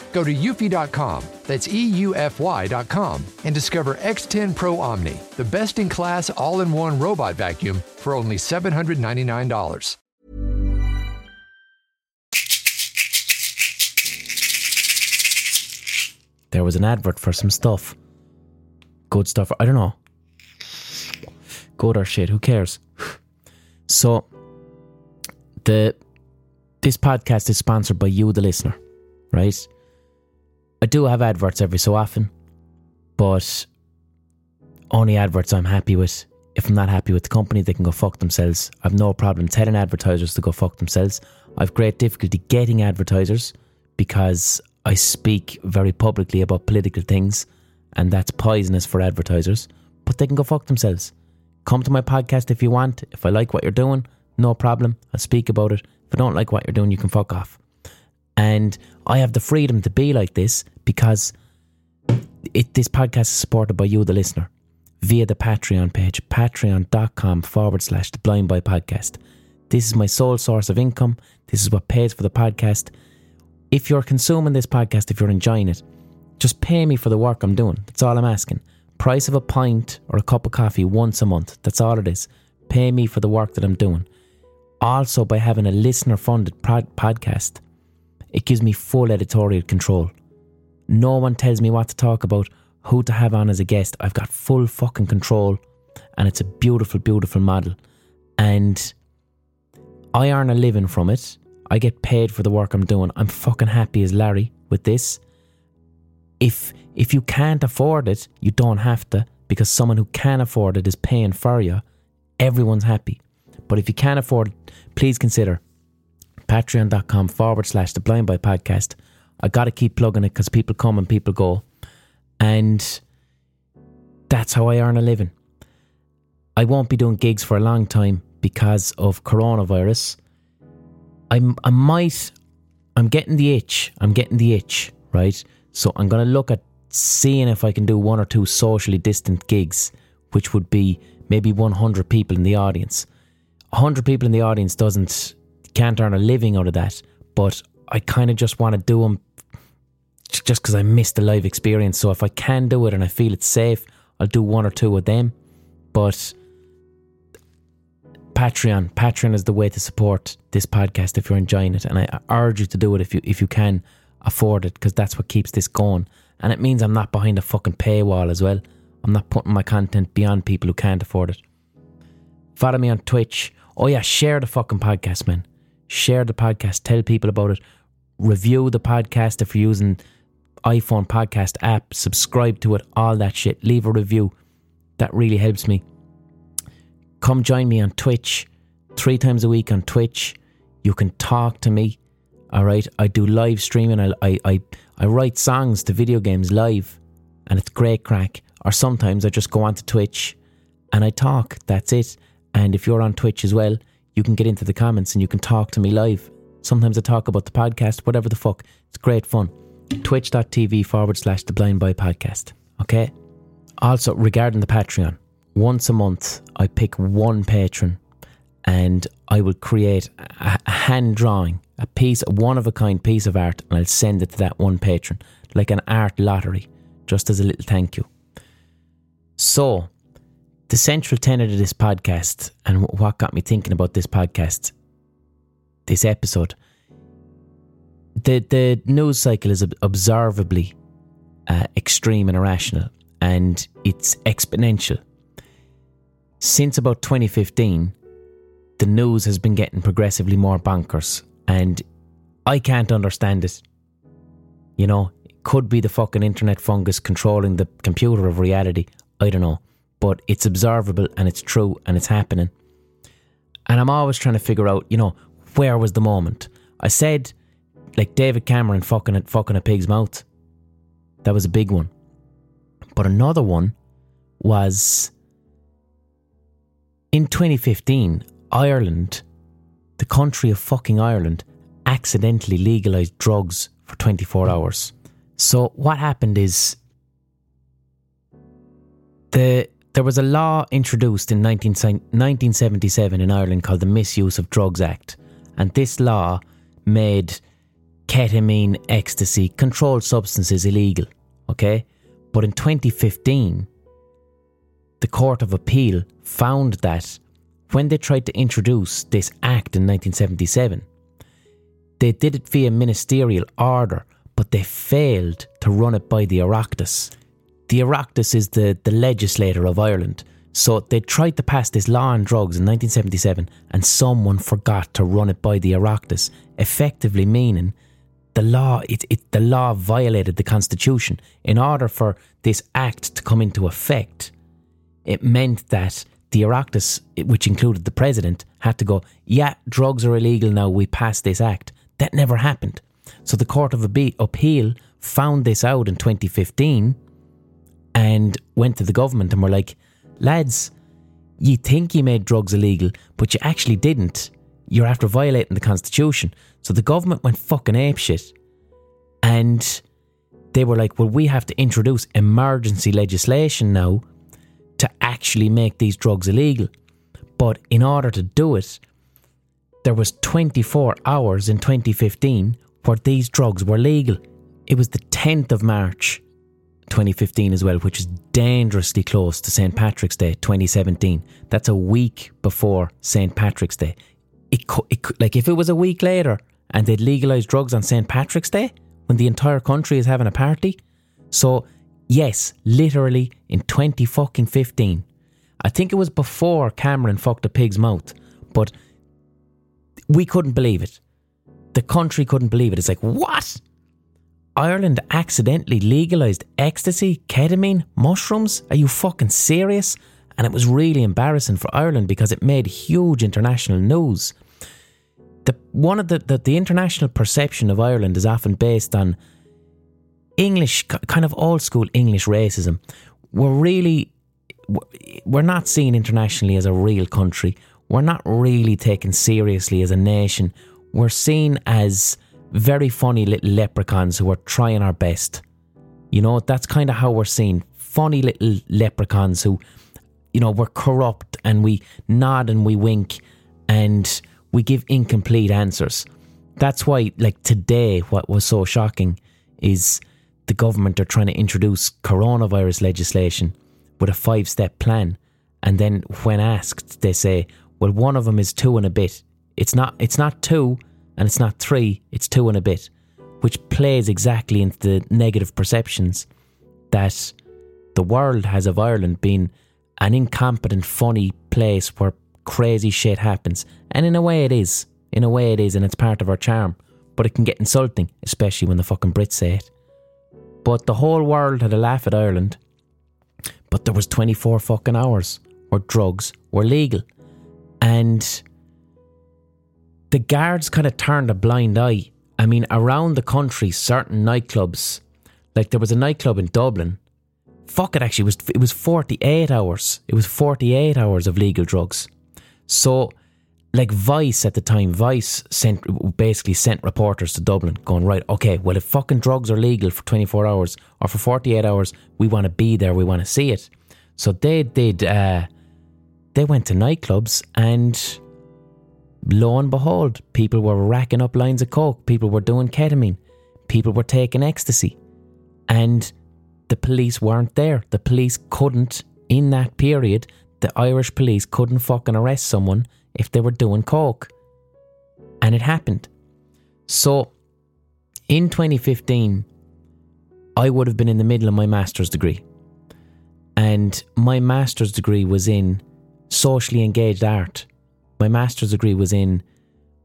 Go to eufy.com, that's EUFY.com, and discover X10 Pro Omni, the best in class all in one robot vacuum for only $799. there was an advert for some stuff. Good stuff. I don't know. Good or shit. Who cares? So, the this podcast is sponsored by you, the listener, right? I do have adverts every so often, but only adverts I'm happy with. If I'm not happy with the company, they can go fuck themselves. I've no problem telling advertisers to go fuck themselves. I've great difficulty getting advertisers because I speak very publicly about political things, and that's poisonous for advertisers. But they can go fuck themselves. Come to my podcast if you want. If I like what you're doing, no problem. I'll speak about it. If I don't like what you're doing, you can fuck off. And I have the freedom to be like this because it, this podcast is supported by you, the listener, via the Patreon page, patreon.com forward slash the blind boy podcast. This is my sole source of income. This is what pays for the podcast if you're consuming this podcast, if you're enjoying it, just pay me for the work I'm doing. That's all I'm asking. Price of a pint or a cup of coffee once a month. That's all it is. Pay me for the work that I'm doing. Also, by having a listener funded pod- podcast, it gives me full editorial control. No one tells me what to talk about, who to have on as a guest. I've got full fucking control, and it's a beautiful, beautiful model. And I earn a living from it. I get paid for the work I'm doing. I'm fucking happy as Larry with this. If if you can't afford it, you don't have to because someone who can afford it is paying for you. Everyone's happy. But if you can't afford it, please consider patreon.com forward slash the blind boy podcast. I got to keep plugging it because people come and people go. And that's how I earn a living. I won't be doing gigs for a long time because of coronavirus. I'm, I might, I'm getting the itch. I'm getting the itch, right? So I'm going to look at seeing if I can do one or two socially distant gigs, which would be maybe 100 people in the audience. 100 people in the audience doesn't, can't earn a living out of that, but I kind of just want to do them just because I miss the live experience. So if I can do it and I feel it's safe, I'll do one or two of them. But Patreon, Patreon is the way to support this podcast if you're enjoying it, and I urge you to do it if you if you can afford it because that's what keeps this going. And it means I'm not behind a fucking paywall as well. I'm not putting my content beyond people who can't afford it. Follow me on Twitch. Oh yeah, share the fucking podcast, man. Share the podcast. Tell people about it. Review the podcast if you're using iPhone podcast app. Subscribe to it. All that shit. Leave a review. That really helps me. Come join me on Twitch. Three times a week on Twitch. You can talk to me. All right. I do live streaming. I, I, I, I write songs to video games live, and it's great crack. Or sometimes I just go onto Twitch and I talk. That's it. And if you're on Twitch as well, you can get into the comments and you can talk to me live. Sometimes I talk about the podcast, whatever the fuck. It's great fun. Twitch.tv forward slash the blind boy podcast. Okay? Also, regarding the Patreon, once a month I pick one patron and I will create a, hand drawing, a piece, a one of a kind piece of art, and I'll send it to that one patron, like an art lottery, just as a little thank you. So, the central tenet of this podcast and what got me thinking about this podcast, this episode, the the news cycle is observably uh, extreme and irrational, and it's exponential. Since about 2015, the news has been getting progressively more bonkers, and I can't understand it. You know, it could be the fucking internet fungus controlling the computer of reality. I don't know but it's observable and it's true and it's happening. And I'm always trying to figure out, you know, where was the moment? I said, like David Cameron fucking at fucking a pig's mouth. That was a big one. But another one was in 2015, Ireland, the country of fucking Ireland, accidentally legalized drugs for 24 hours. So what happened is the there was a law introduced in 19, 1977 in Ireland called the Misuse of Drugs Act, and this law made ketamine, ecstasy, controlled substances illegal. Okay? But in 2015, the Court of Appeal found that when they tried to introduce this act in 1977, they did it via ministerial order, but they failed to run it by the Oireachtas the Oireachtas is the, the legislator of Ireland. So they tried to pass this law on drugs in 1977 and someone forgot to run it by the Oireachtas, effectively meaning the law it, it the law violated the constitution. In order for this act to come into effect, it meant that the Oireachtas, which included the president, had to go, yeah, drugs are illegal now, we passed this act. That never happened. So the Court of Appeal found this out in 2015 and went to the government and were like, lads, you think you made drugs illegal, but you actually didn't. You're after violating the constitution. So the government went fucking apeshit. And they were like, well, we have to introduce emergency legislation now to actually make these drugs illegal. But in order to do it, there was 24 hours in 2015 where these drugs were legal. It was the 10th of March 2015 as well, which is dangerously close to St. Patrick's Day 2017. That's a week before St. Patrick's Day. It, could, it could, like if it was a week later and they'd legalised drugs on St. Patrick's Day when the entire country is having a party. So yes, literally in 20 fucking 15. I think it was before Cameron fucked a pig's mouth, but we couldn't believe it. the country couldn't believe it. It's like, what? Ireland accidentally legalised ecstasy, ketamine, mushrooms? Are you fucking serious? And it was really embarrassing for Ireland because it made huge international news. The, one of the, the, the international perception of Ireland is often based on English, kind of old school English racism. We're really, we're not seen internationally as a real country. We're not really taken seriously as a nation. We're seen as very funny little leprechauns who are trying our best. You know, that's kind of how we're seen. Funny little leprechauns who, you know, we're corrupt and we nod and we wink and we give incomplete answers. That's why, like today, what was so shocking is the government are trying to introduce coronavirus legislation with a five step plan. And then when asked, they say, well, one of them is two and a bit. It's not, it's not two and it's not three, it's two and a bit, which plays exactly into the negative perceptions that the world has of Ireland being an incompetent, funny place where crazy shit happens. And in a way, it is. In a way, it is, and it's part of our charm. But it can get insulting, especially when the fucking Brits say it. But the whole world had a laugh at Ireland. But there was 24 fucking hours where drugs were legal. And the guards kind of turned a blind eye. I mean, around the country, certain nightclubs, like there was a nightclub in Dublin. Fuck it, actually, it was it was forty eight hours. It was forty eight hours of legal drugs. So, like Vice at the time, Vice sent basically sent reporters to Dublin, going right, okay, well if fucking drugs are legal for twenty four hours or for forty eight hours, we want to be there, we want to see it. So they did. Uh, they went to nightclubs and lo and behold, people were racking up lines of coke, people were doing ketamine, people were taking ecstasy, and the police weren't there. The police couldn't, in that period, the Irish police couldn't fucking arrest someone if they were doing coke. And it happened. So, in 2015, I would have been in the middle of my master's degree. And my master's degree was in socially engaged art my master's degree was in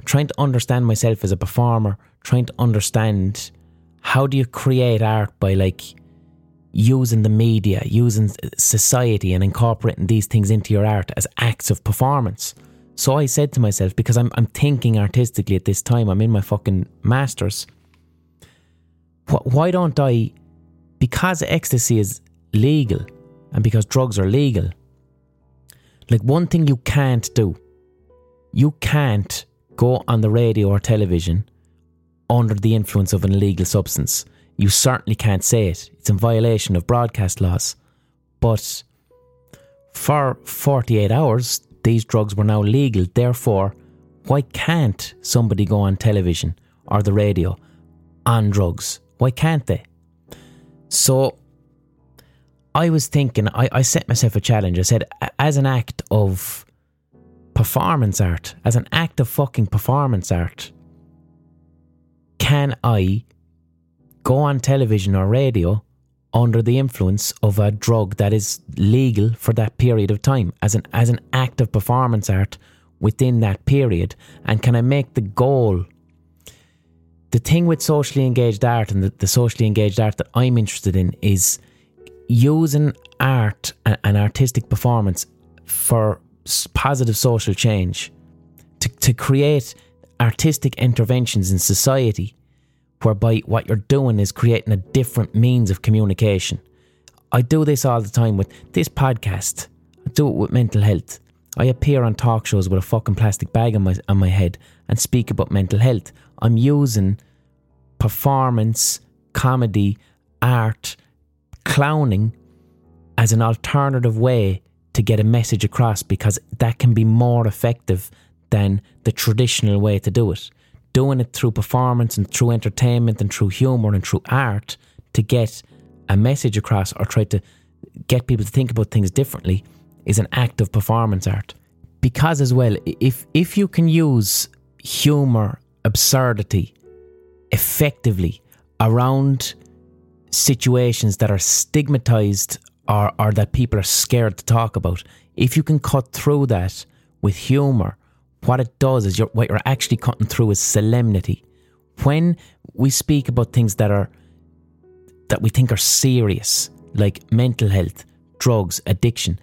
trying to understand myself as a performer, trying to understand how do you create art by like using the media, using society, and incorporating these things into your art as acts of performance. So I said to myself, because I'm, I'm thinking artistically at this time, I'm in my fucking master's. Why don't I, because ecstasy is legal and because drugs are legal, like one thing you can't do you can't go on the radio or television under the influence of an illegal substance. You certainly can't say it. It's in violation of broadcast laws. But for 48 hours, these drugs were now legal. Therefore, why can't somebody go on television or the radio on drugs? Why can't they? So I was thinking, I, I set myself a challenge. I said, as an act of performance art, as an act of fucking performance art, can I go on television or radio under the influence of a drug that is legal for that period of time as an as an act of performance art within that period? And can I make the goal? The thing with socially engaged art and the, the socially engaged art that I'm interested in is using art and artistic performance for positive social change, to, to create artistic interventions in society whereby what you're doing is creating a different means of communication. I do this all the time with this podcast. I do it with mental health. I appear on talk shows with a fucking plastic bag on my on my head and speak about mental health. I'm using performance, comedy, art, clowning as an alternative way to get a message across because that can be more effective than the traditional way to do it. Doing it through performance and through entertainment and through humour and through art to get a message across or try to get people to think about things differently is an act of performance art. Because as well, if if you can use humour, absurdity effectively around situations that are stigmatized or, or that people are scared to talk about, if you can cut through that with humour, what it does is you're, what you're actually cutting through is solemnity. when we speak about things that are that we think are serious, like mental health, drugs, addiction,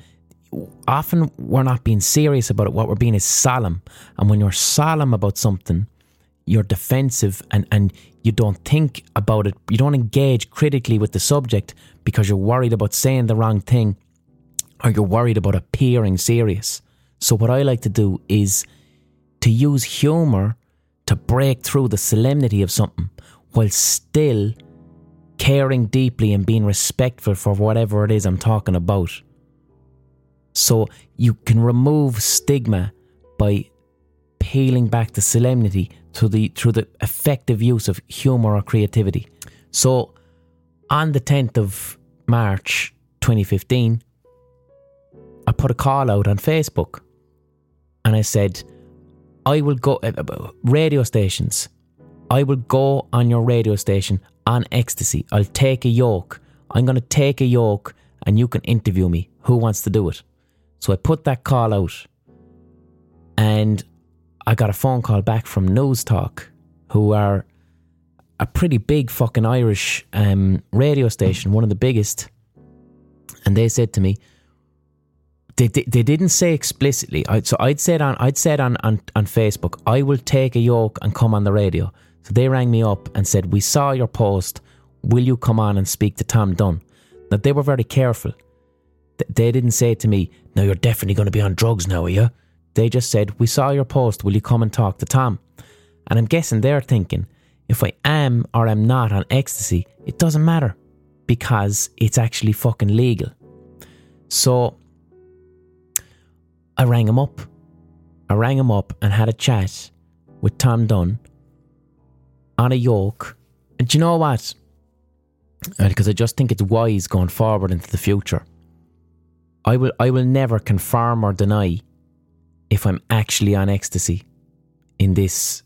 often we're not being serious about it. What we're being is solemn. And when you're solemn about something, you're defensive and, and you don't think about it. You don't engage critically with the subject because you're worried about saying the wrong thing or you're worried about appearing serious. So, what I like to do is to use humour to break through the solemnity of something while still caring deeply and being respectful for whatever it is I'm talking about. So you can remove stigma by peeling back the solemnity through the through the effective use of humour or creativity. So on the 10th of March 2015, I put a call out on Facebook and I said, I will go, uh, radio stations, I will go on your radio station on ecstasy. I'll take a yoke. I'm going to take a yoke and you can interview me. Who wants to do it? So I put that call out and I got a phone call back from Newstalk, who are a pretty big fucking Irish um, radio station, one of the biggest. And they said to me, they, they, they didn't say explicitly. I, so I'd said on I'd said on, on on Facebook, I will take a yoke and come on the radio. So they rang me up and said, We saw your post. Will you come on and speak to Tom Dunne? Now, they were very careful. They didn't say to me, No, you're definitely going to be on drugs now, are you? They just said, We saw your post. Will you come and talk to Tom? And I'm guessing they're thinking, If I am or am not on ecstasy, it doesn't matter because it's actually fucking legal. So I rang him up. I rang him up and had a chat with Tom Dunne on a yoke. And do you know what? Because uh, I just think it's wise going forward into the future. I will I will never confirm or deny if I'm actually on ecstasy in this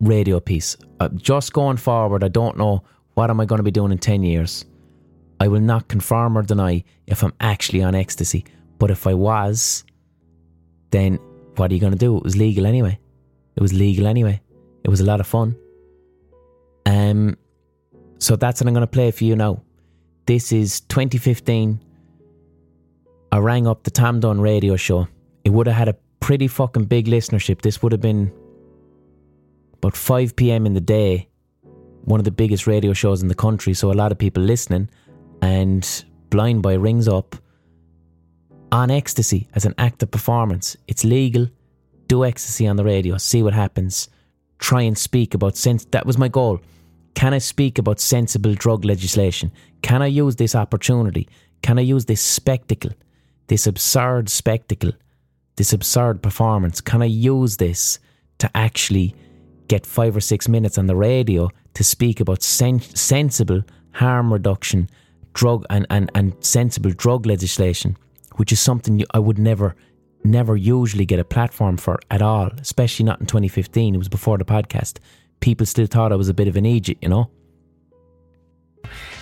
radio piece. Uh, just going forward, I don't know what am I going to be doing in 10 years. I will not confirm or deny if I'm actually on ecstasy. But if I was, then what are you going to do? It was legal anyway. It was legal anyway. It was a lot of fun. Um, so that's what I'm going to play for you now. This is 2015. I rang up the Tom Dunne radio show. It would have had a pretty fucking big listenership. This would have been about 5 p.m. in the day, one of the biggest radio shows in the country. So a lot of people listening. And Blind Boy rings up on ecstasy as an act of performance. It's legal. Do ecstasy on the radio. See what happens. Try and speak about sense. That was my goal. Can I speak about sensible drug legislation? Can I use this opportunity? Can I use this spectacle, this absurd spectacle, this absurd performance? Can I use this to actually get five or six minutes on the radio to speak about sen- sensible harm reduction, drug and, and, and sensible drug legislation, which is something I would never, never usually get a platform for at all, especially not in 2015. It was before the podcast people still thought I was a bit of an idiot, you know.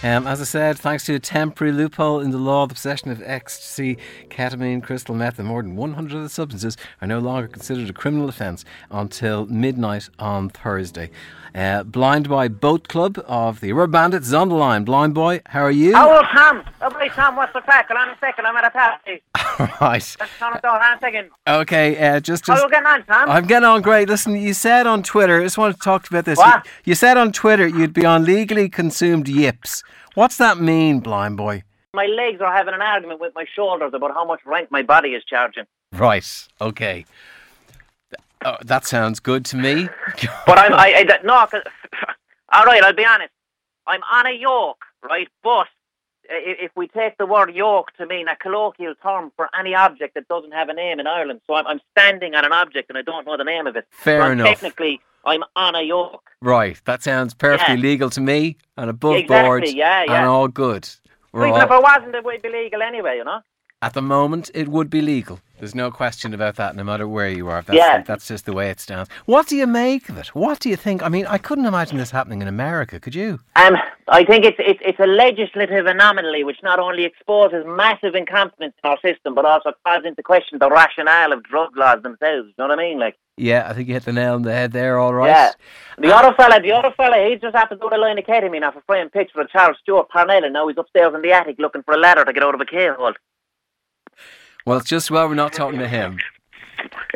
Um, as I said, thanks to a temporary loophole in the law, the possession of ecstasy, ketamine, crystal meth, and more than 100 other substances are no longer considered a criminal offence until midnight on Thursday. Uh, Blind Boy Boat Club of the Rubber Bandits is on the line. Blind Boy, how are you? Oh, Tom. Oh, boy, Tom, what's the crack? On a second, I'm at a party. right. Let's turn it down, hold on a second. Okay, uh, just, How just you getting on, Tom? I'm getting on great. Listen, you said on Twitter, I just want to talk about this. What? You, you said on Twitter you'd be on legally consumed yips. What's that mean, blind boy? My legs are having an argument with my shoulders about how much rent my body is charging. Right. Okay. Oh, that sounds good to me. But I'm, I, I that- no, all right, I'll be honest. I'm on a yoke, right? But i- if we take the word yoke to mean a colloquial term for any object that doesn't have a name in Ireland, so I'm, I'm standing on an object and I don't know the name of it. Fair so enough. Technically, I'm on a yoke. right. That sounds perfectly Yeah. legal to me and above Exactly, board yeah, yeah. and all good. We're Even if all- it wasn't, it would be legal anyway, you know? At the moment, it would be legal. There's no question about that, no matter where you are. That's, Yeah. that's just the way it stands. What do you make of it? What do you think? I mean, I couldn't imagine this happening in America, could you? Um, I think it's, it's it's a legislative anomaly which not only exposes massive incompetence in our system, but also calls into question the rationale of drug laws themselves. You know what I mean? Like, Yeah, I think you hit the nail on the head there. All right. Yeah. The other fella, the other fella, he's just after doing a line of ketamine off a framed picture of Charles Stewart Parnell, and now he's upstairs in the attic looking for a ladder to get out of a K-hole. Well, it's just well we're not talking to him.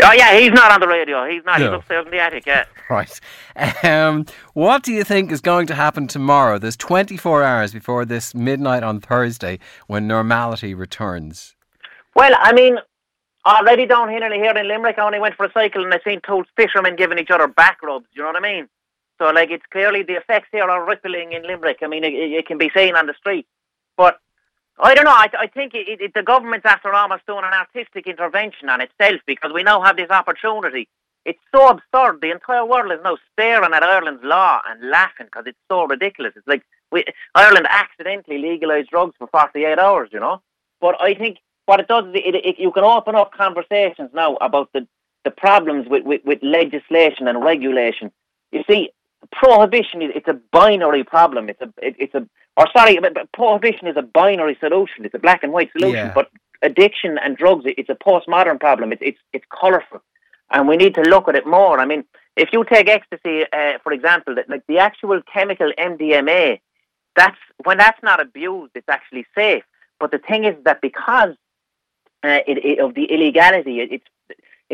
Oh yeah, he's not on the radio. He's not. He's upstairs in the attic. Yeah. Right. Um, what do you think is going to happen tomorrow? There's 24 hours before this midnight on Thursday when normality returns. Well, I mean, already down here in, here in Limerick, I only went for a cycle and I seen two fishermen giving each other back rubs. You know what I mean? So, like, it's clearly the effects here are rippling in Limerick. I mean, it it can be seen on the street. But I don't know. I, I think it, it, the government's after almost doing an artistic intervention on itself because we now have this opportunity. It's so absurd. The entire world is now staring at Ireland's law and laughing because it's so ridiculous. It's like we, Ireland accidentally legalised drugs for 48 hours, you know? But I think what it does is it, it, you can open up conversations now about the, the problems with, with, with legislation and regulation. You see, prohibition is it's a binary problem. It's a it, it's a or sorry, but, but prohibition is a binary solution. It's a black and white solution. Yeah. But addiction and drugs, it- it's a postmodern problem. It's it's it's colourful, and we need to look at it more. I mean, if you take ecstasy, uh, for example, that like the actual chemical MDMA, that's when that's not abused, it's actually safe. But the thing is that because uh, it, it, of the illegality, it, it's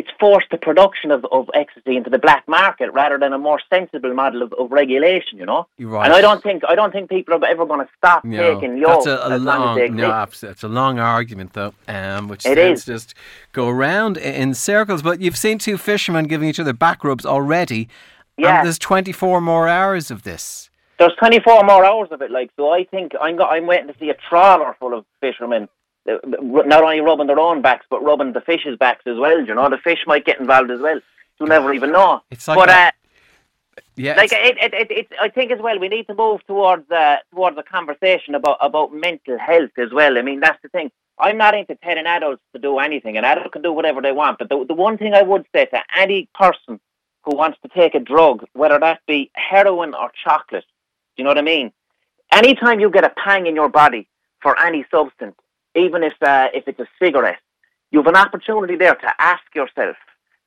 it's forced the production of, of ecstasy into the black market rather than a more sensible model of, of regulation. You know, You're right. and I don't think I don't think people are ever going to stop No, taking that's a, a long as long, they exist. no, it's a long argument though, um, which It is. just go around in circles. But you've seen two fishermen giving each other back rubs already, Yeah. and there's 24 more hours of this. There's 24 more hours of it, like so. I think I'm go- I'm waiting to see a trawler full of fishermen, not only rubbing their own backs but rubbing the fish's backs as well. You know, the fish might get involved as well. You never even know. It's like but a- uh, Yeah, like it, it, it, it, I think as well, we need to move towards uh, towards a conversation about about mental health as well. I mean, that's the thing. I'm not into telling adults to do anything. An adult can do whatever they want. But the, the one thing I would say to any person who wants to take a drug, whether that be heroin or chocolate, do you know what I mean? Anytime you get a pang in your body for any substance, even if uh, if it's a cigarette, you have an opportunity there to ask yourself,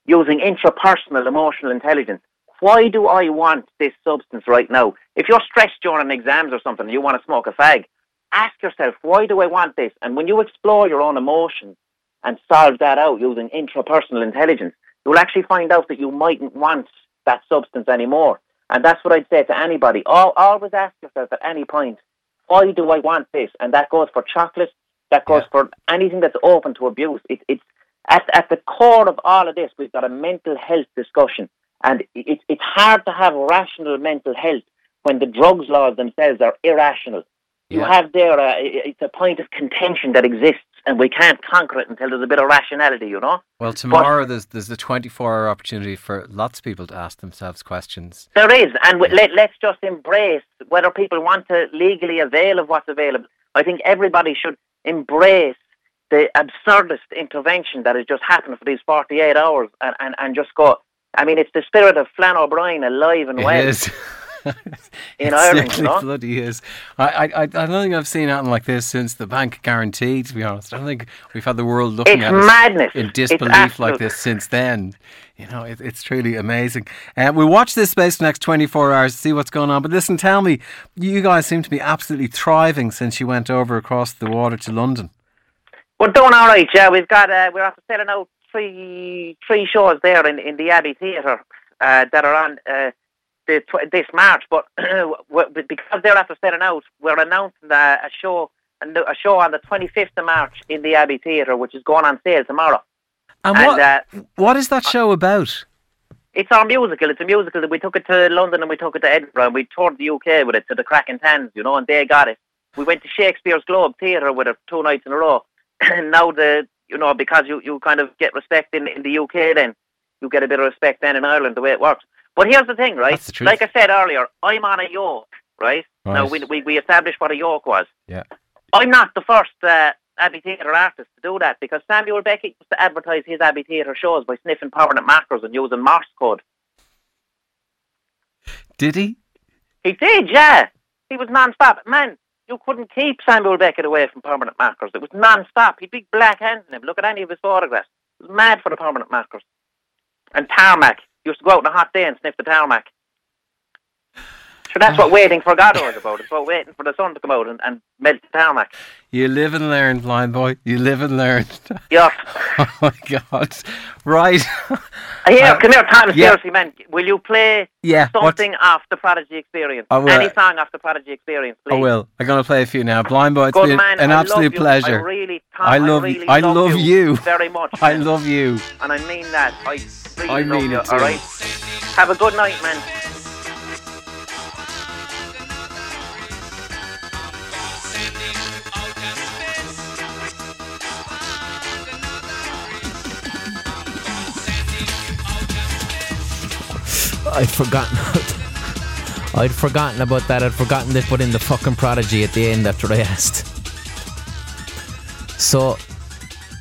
using intrapersonal emotional intelligence, why do I want this substance right now? If you're stressed during exams or something you want to smoke a fag, ask yourself, why do I want this? And when you explore your own emotions and solve that out using intrapersonal intelligence, you'll actually find out that you mightn't want that substance anymore. And that's what I'd say to anybody. Al always ask yourself at any point, why do I want this? And that goes for chocolate, that goes for anything that's open to abuse. It, it's at, at the core of all of this, we've got a mental health discussion. And it, it's hard to have rational mental health when the drugs laws themselves are irrational. You have there, uh, i- it's a point of contention that exists, and we can't conquer it until there's a bit of rationality, you know? well, tomorrow there's there's the 24 hour opportunity for lots of people to ask themselves questions. There is, and w- let, let's just embrace whether people want to legally avail of what's available. I think everybody should embrace the absurdist intervention that has just happened for these 48 hours and, and, and just go, I mean, it's the spirit of Flann O'Brien alive and well. In Ireland, you know? bloody is. I, I, I don't think I've seen anything like this since the bank guarantee. To be honest, I don't think we've had the world looking It's at us madness. in It's disbelief like this since then. You know, it, it's truly amazing. Uh, we'll watch this space the next 24 hours to see what's going on. But listen, tell me, you guys seem to be absolutely thriving since you went over across the water to London. We're doing all right, yeah. We've got uh, we're after selling out three three shows there in, in the Abbey Theatre uh, that are on uh, the tw- this March. But because they're after selling out, we're announcing a show a no- a show on the 25th of March in the Abbey Theatre, which is going on sale tomorrow. And, And what, uh, what is that show about? it's our musical. It's a musical that we took it to London and we took it to Edinburgh and we toured the UK with it to the Cracking Tans, you know, and they got it. We went to Shakespeare's Globe Theatre with it two nights in a row. and now the you know, because you, you kind of get respect in, in the UK then, you get a bit of respect then in Ireland the way it works. But here's the thing, right? The. Like I said earlier, I'm on a yoke, right? Now we, we we established what a yoke was. Yeah. I'm not the first uh, Abbey Theatre artist to do that because Samuel Beckett used to advertise his Abbey Theatre shows by sniffing permanent markers and using Morse code. Did he? He did, yeah. He was non-stop. Man, you couldn't keep Samuel Beckett away from permanent markers. It was non-stop. He'd big black hands in him. Look at any of his photographs. He was mad for the permanent markers. And tarmac. Used to go out on a hot day and sniff the tarmac. So that's what waiting for Godot is about. It's about waiting for the sun to come out and, and melt the tarmac. You live and learn, blind boy. You live and learn. Yeah. oh my God! Right. Here, Uh, come here, Tom. yeah. Seriously, man. Will you play Yeah, something off the Prodigy Experience? I will. Any song off the Prodigy Experience, please. I will. I'm going to play a few now. Blind boy, it's Good been man. an I love absolute you. pleasure. I really, Tom, I love really you. I love you. very much. I love you. and I mean that. I really I love mean you. it too. All right. Have a good night, man. I'd forgotten. I'd forgotten about that. I'd forgotten they put in the fucking prodigy at the end after I asked. So,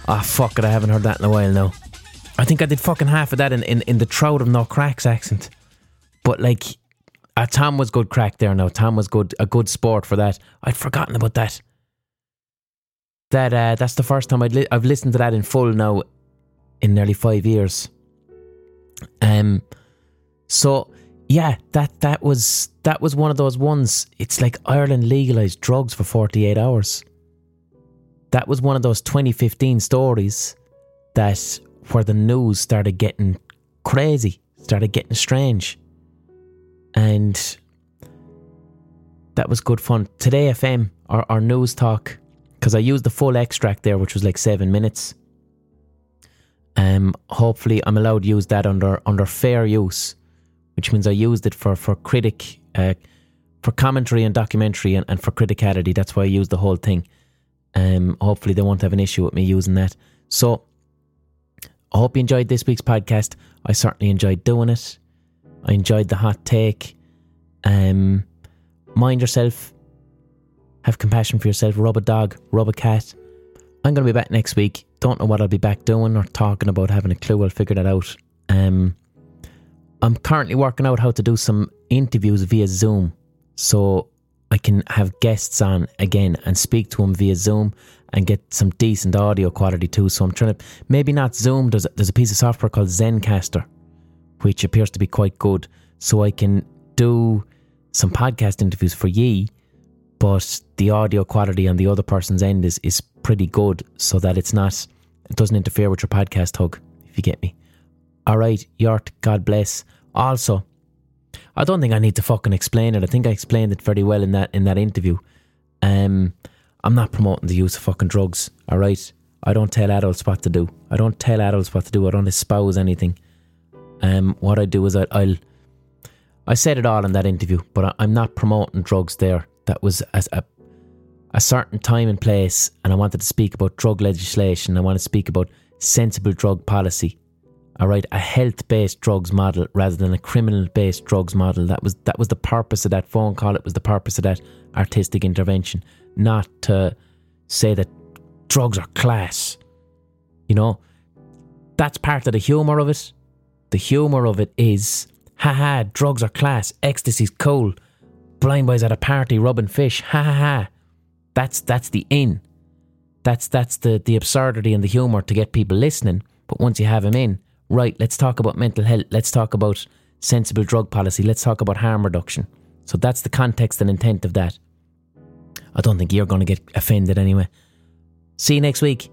ah, fuck it. I haven't heard that in a while now. I think I did fucking half of that in, in, in the Trout of No Cracks accent. But like, uh, Tom was good crack there now. Tom was good, a good sport for that. I'd forgotten about that. That uh, that's the first time I'd li- I've listened to that in full now, in nearly five years. Um, so yeah, that that was that was one of those ones. It's like Ireland legalized drugs for forty eight hours. That was one of those 2015 stories that where the news started getting crazy, started getting strange, and that was good fun. Today FM, our, our Newstalk, because I used the full extract there, which was like seven minutes. Um, hopefully, I'm allowed to use that under under fair use, which means I used it for for critic, uh, for commentary and documentary, and, and for criticality. That's why I used the whole thing. Um, hopefully, they won't have an issue with me using that. So, I hope you enjoyed this week's podcast. I certainly enjoyed doing it. I enjoyed the hot take. Um, mind yourself. Have compassion for yourself. Rub a dog. Rub a cat. I'm going to be back next week. Don't know what I'll be back doing or talking about. Having a clue. I'll figure that out. Um, I'm currently working out how to do some interviews via Zoom, so I can have guests on again and speak to them via Zoom and get some decent audio quality too. So I'm trying to maybe not Zoom. There's there's a piece of software called Zencastr, which appears to be quite good. So I can do some podcast interviews for ye, but the audio quality on the other person's end is is pretty good, so that it's not it doesn't interfere with your podcast hug. If you get me. All right, Yort. God bless. Also, I don't think I need to fucking explain it. I think I explained it very well in that in that interview. Um, I'm not promoting the use of fucking drugs. All right, I don't tell adults what to do. I don't tell adults what to do. I don't espouse anything. Um, what I do is I, I'll. I said it all in that interview, but I, I'm not promoting drugs there. That was as a a certain time and place, and I wanted to speak about drug legislation. I want to speak about sensible drug policy. All right, a health-based drugs model rather than a criminal-based drugs model. That was that was the purpose of that phone call. It was the purpose of that artistic intervention, not to say that drugs are class. You know, that's part of the humour of it. The humour of it is, haha, drugs are class. Ecstasy's cool. Blind boys at a party rubbing fish. Ha ha ha. That's that's the in. That's that's the the absurdity and the humour to get people listening. But once you have them in, right, let's talk about mental health. Let's talk about sensible drug policy. Let's talk about harm reduction. So that's the context and intent of that. I don't think you're going to get offended anyway. See you next week.